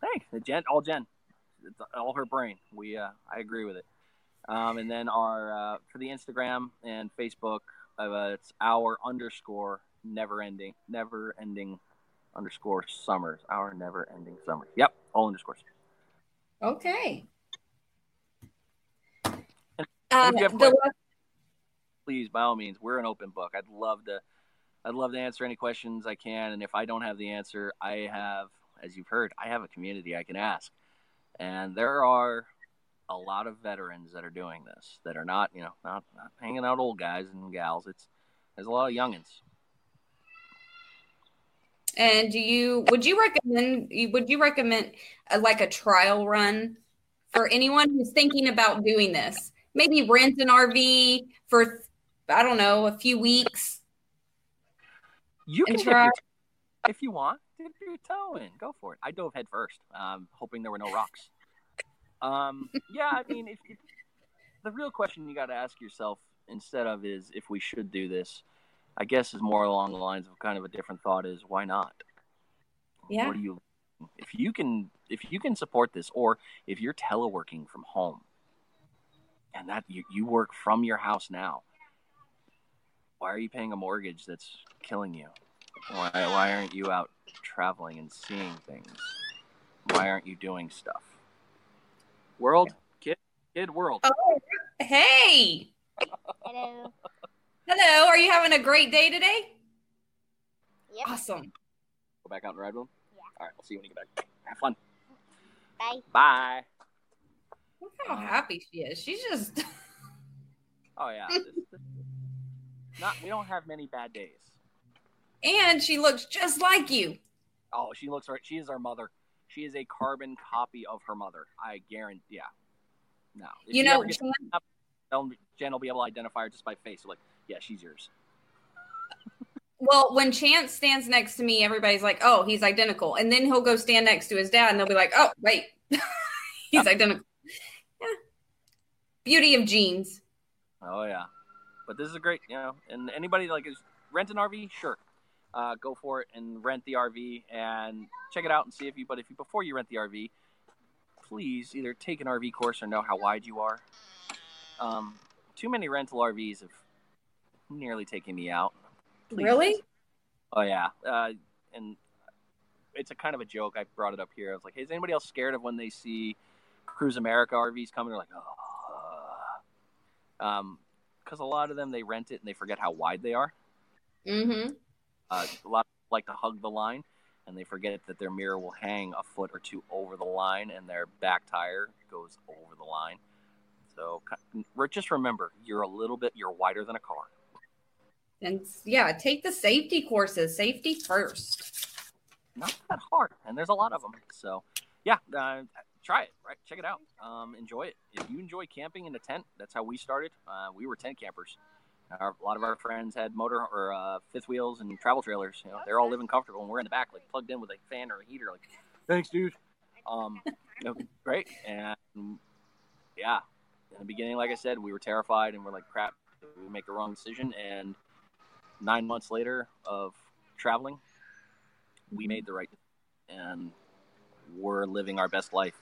thanks, Jen, all Jen, it's all her brain. We uh, I agree with it. Um, and then our uh, for the Instagram and Facebook, uh, it's our underscore never ending never ending underscore summers. Our never ending summers. Yep, all underscores. Okay. Um, questions, please, by all means, we're an open book. I'd love to, I'd love to answer any questions I can, and if I don't have the answer, I have, as you've heard, I have a community I can ask, and there are a lot of veterans that are doing this that are not, you know, not, not hanging out old guys and gals. It's there's a lot of youngins and do you would you recommend would you recommend a, like a trial run for anyone who's thinking about doing this? Maybe rent an RV for I don't know a few weeks. You can try. Your, if you want, dip your toe in. Go for it. I dove head first, um, hoping there were no rocks. Um, yeah, I mean, if, if, the real question you got to ask yourself instead of is if we should do this I guess is more along the lines of kind of a different thought is why not? Yeah. What do you if you can if you can support this or if you're teleworking from home and that you, you work from your house now, why are you paying a mortgage that's killing you? Why why aren't you out traveling and seeing things? Why aren't you doing stuff? World, kid, kid, world. Oh, hey. Hello. Hello, are you having a great day today? Yep. Awesome. Go back out and the ride room? Yeah. All right, we'll see you when you get back. Have fun. Bye. Bye. Look how happy she is. She's just. oh, yeah. not, we don't have many bad days. And she looks just like you. Oh, she looks right. She is our mother. She is a carbon copy of her mother. I guarantee. Yeah. No. If you know, Jen will be able to identify her just by face. Like, yeah, she's yours. Well, when Chance stands next to me, everybody's like, "Oh, he's identical," and then he'll go stand next to his dad, and they'll be like, "Oh, wait, he's identical." Yeah, beauty of genes. Oh yeah, but this is a great, you know, and anybody like is rent an RV, sure, uh, go for it and rent the RV and check it out and see if you. But if you before you rent the RV, please either take an RV course or know how wide you are. Um, too many rental RVs have nearly taken me out. Please. Really? Oh yeah, uh, and it's a kind of a joke. I brought it up here. I was like, "Hey, is anybody else scared of when they see Cruise America RVs coming?" They're like, "Oh," um, because a lot of them they rent it and they forget how wide they are. Mm-hmm. Uh, a lot like to hug the line, and they forget that their mirror will hang a foot or two over the line, and their back tire goes over the line. So just remember, you're a little bit, you're wider than a car. And yeah, take the safety courses. Safety first. Not that hard, and there's a lot of them. So yeah, uh, try it. Right, check it out. Um, enjoy it. If you enjoy camping in a tent, that's how we started. Uh, we were tent campers. Our, a lot of our friends had motor or uh, fifth wheels and travel trailers. You know, they're all living comfortable, and we're in the back, like plugged in with a fan or a heater. Like, thanks, dude. Um, you know, great. And yeah, in the beginning, like I said, we were terrified, and we're like, crap, we make the wrong decision? And nine months later of traveling, we made the right, and we're living our best life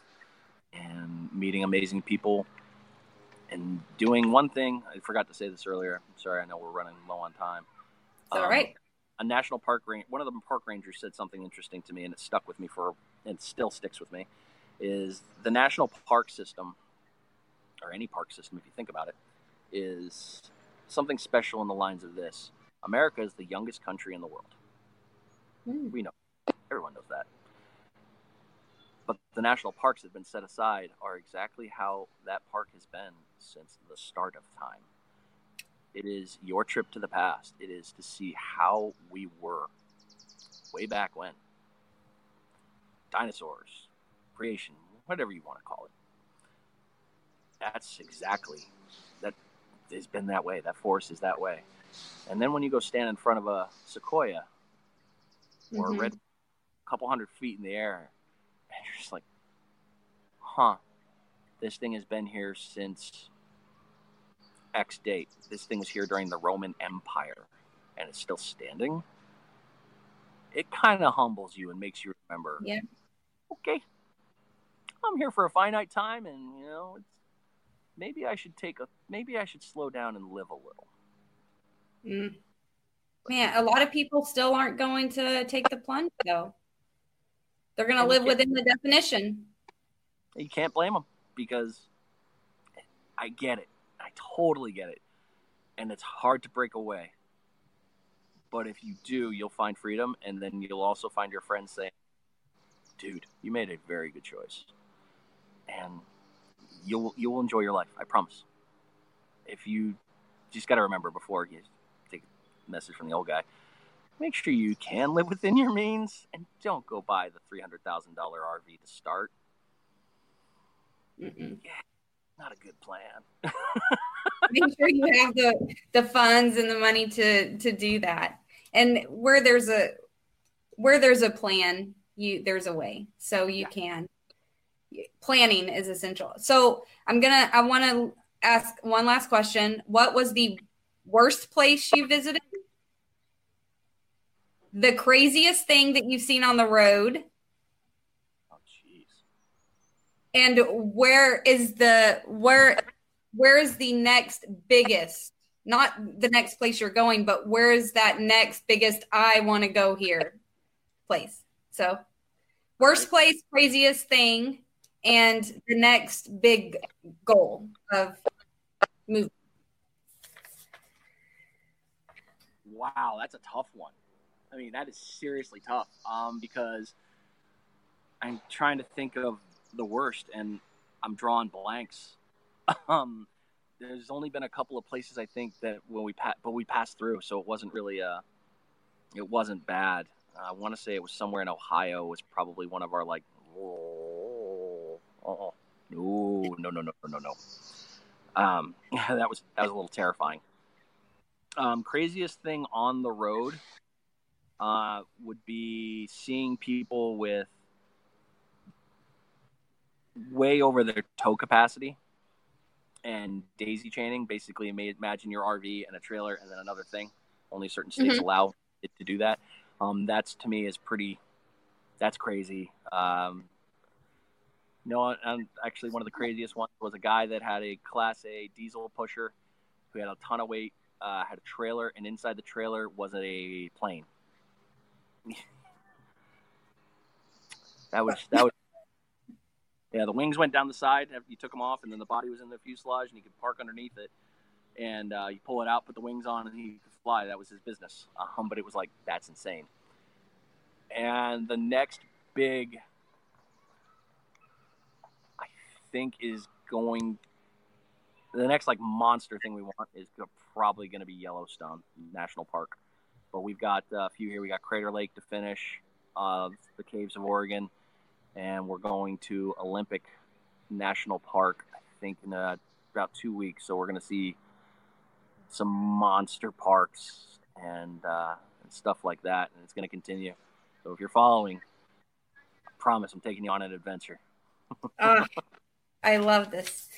and meeting amazing people and doing one thing. I forgot to say this earlier. I'm sorry, I know we're running low on time. It's all Um, right. a national park ranger, one of the park rangers said something interesting to me, and it stuck with me for, and still sticks with me, is the national park system, or any park system, if you think about it, is something special in the lines of this: America is the youngest country in the world. Mm. We know, everyone knows that. But the national parks that have been set aside are exactly how that park has been since the start of time. It is your trip to the past. It is to see how we were way back when. Dinosaurs, creation, whatever you want to call it. That's exactly that has been that way. That forest is that way. And then when you go stand in front of a sequoia or Mhm. a red, couple hundred feet in the air, just like, huh, this thing has been here since X date. This thing was here during the Roman Empire and it's still standing. It kind of humbles you and makes you remember. Yeah. Okay. I'm here for a finite time and, you know, it's maybe I should take a maybe I should slow down and live a little. Mm. Man, a lot of people still aren't going to take the plunge, though. They're going to live within the definition. You can't blame them because I get it. I totally get it. And it's hard to break away. But if you do, you'll find freedom and then you'll also find your friends saying, "Dude, you made a very good choice." And you'll you'll enjoy your life, I promise. If you just got to remember before you take a message from the old guy, make sure you can live within your means and don't go buy the $300,000 RV to start Mm-mm. not a good plan. Make sure you have the the funds and the money to to do that. And where there's a where there's a plan, you there's a way. So you can. Planning is essential. So I'm gonna. I want to ask one last question. What was the worst place you visited? The craziest thing that you've seen on the road, Oh, jeez. and where is the where where is the next biggest not the next place you're going but where is that next biggest i want to go here place so worst place craziest thing and the next big goal of moving Wow, that's a tough one. I mean, that is seriously tough. Um, because I'm trying to think of the worst, and I'm drawing blanks. Um, there's only been a couple of places I think that when we pa- but we passed through, so it wasn't really uh, it wasn't bad. I want to say it was somewhere in Ohio. Was probably one of our like, oh, no, no, no, no, no, no. Um, that was that was a little terrifying. Um, craziest thing on the road uh, would be seeing people with way over their tow capacity and daisy chaining. Basically, imagine your RV and a trailer and then another thing. Only certain states Mhm. allow it to do that. Um, that's to me is pretty. That's crazy. Um, no, and actually, one of the craziest ones was a guy that had a Class A diesel pusher who had a ton of weight, uh, had a trailer, and inside the trailer was a plane. That was that was. Yeah, the wings went down the side. You took them off, and then the body was in the fuselage, and you could park underneath it. And uh, you pull it out, put the wings on, and he could fly. That was his business. Um, but it was like that's insane. And the next big, I think, is going the next like monster thing we want is probably going to be Yellowstone National Park. But we've got uh, a few here. We got Crater Lake to finish, uh, the Caves of Oregon, and we're going to Olympic National Park. I think in uh, about two weeks. So we're going to see some monster parks and, uh, and stuff like that, and it's going to continue. So if you're following, I promise I'm taking you on an adventure. Ah, I love this.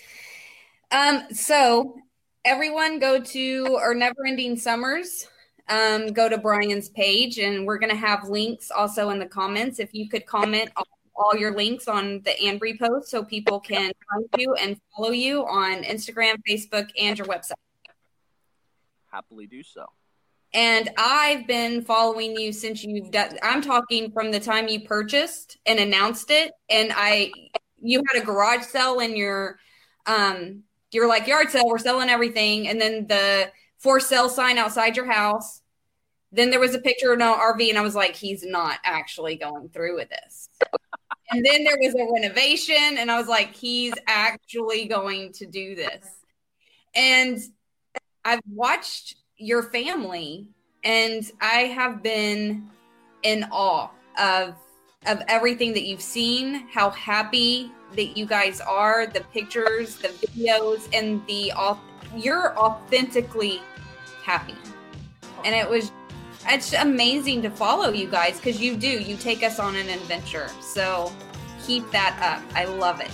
Um, so everyone go to our never ending summers. Um, go to Brian's page and we're gonna have links also in the comments. If you could comment all, all your links on the and post so people can find you and follow you on Instagram, Facebook, and your website. Happily do so. And I've been following you since you've done. I'm talking from the time you purchased and announced it, and I, you had a garage sale in your, um, you're like yard sale. We're selling everything, and then the for sale sign outside your house. Then there was a picture of an RV, and I was like, he's not actually going through with this. and then there was a renovation, and I was like, he's actually going to do this. And I've watched your family and I have been in awe of of everything that you've seen, how happy that you guys are, the pictures, the videos and the you're authentically happy. And it was it's amazing to follow you guys cuz you do. You take us on an adventure. So keep that up. I love it.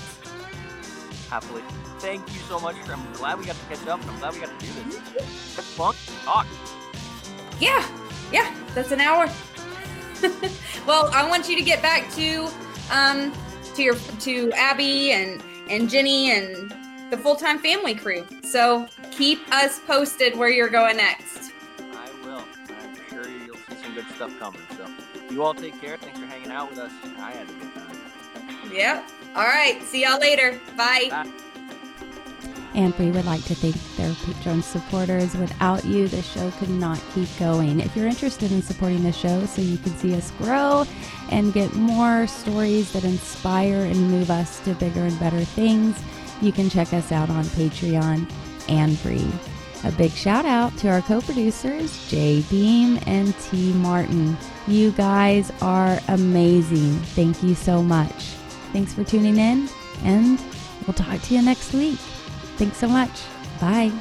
Happily thank you so much. I'm glad we got to catch up. I'm glad we got to do this. It's fun. Talk. Yeah, yeah, that's an hour. well, I want you to get back to um to your to Abby and and Jenny and the full time family crew. So keep us posted where you're going next. Good stuff coming. So you all take care. Thanks for hanging out with us. I had a good time. Yep. All right. See y'all later. Bye. Bye. And we would like to thank their Patreon supporters. Without you, the show could not keep going. If you're interested in supporting the show so you can see us grow and get more stories that inspire and move us to bigger and better things, you can check us out on Patreon and free. A big shout out to our co producers, Jay Beam and T. Martin. You guys are amazing. Thank you so much. Thanks for tuning in, and we'll talk to you next week. Thanks so much. Bye.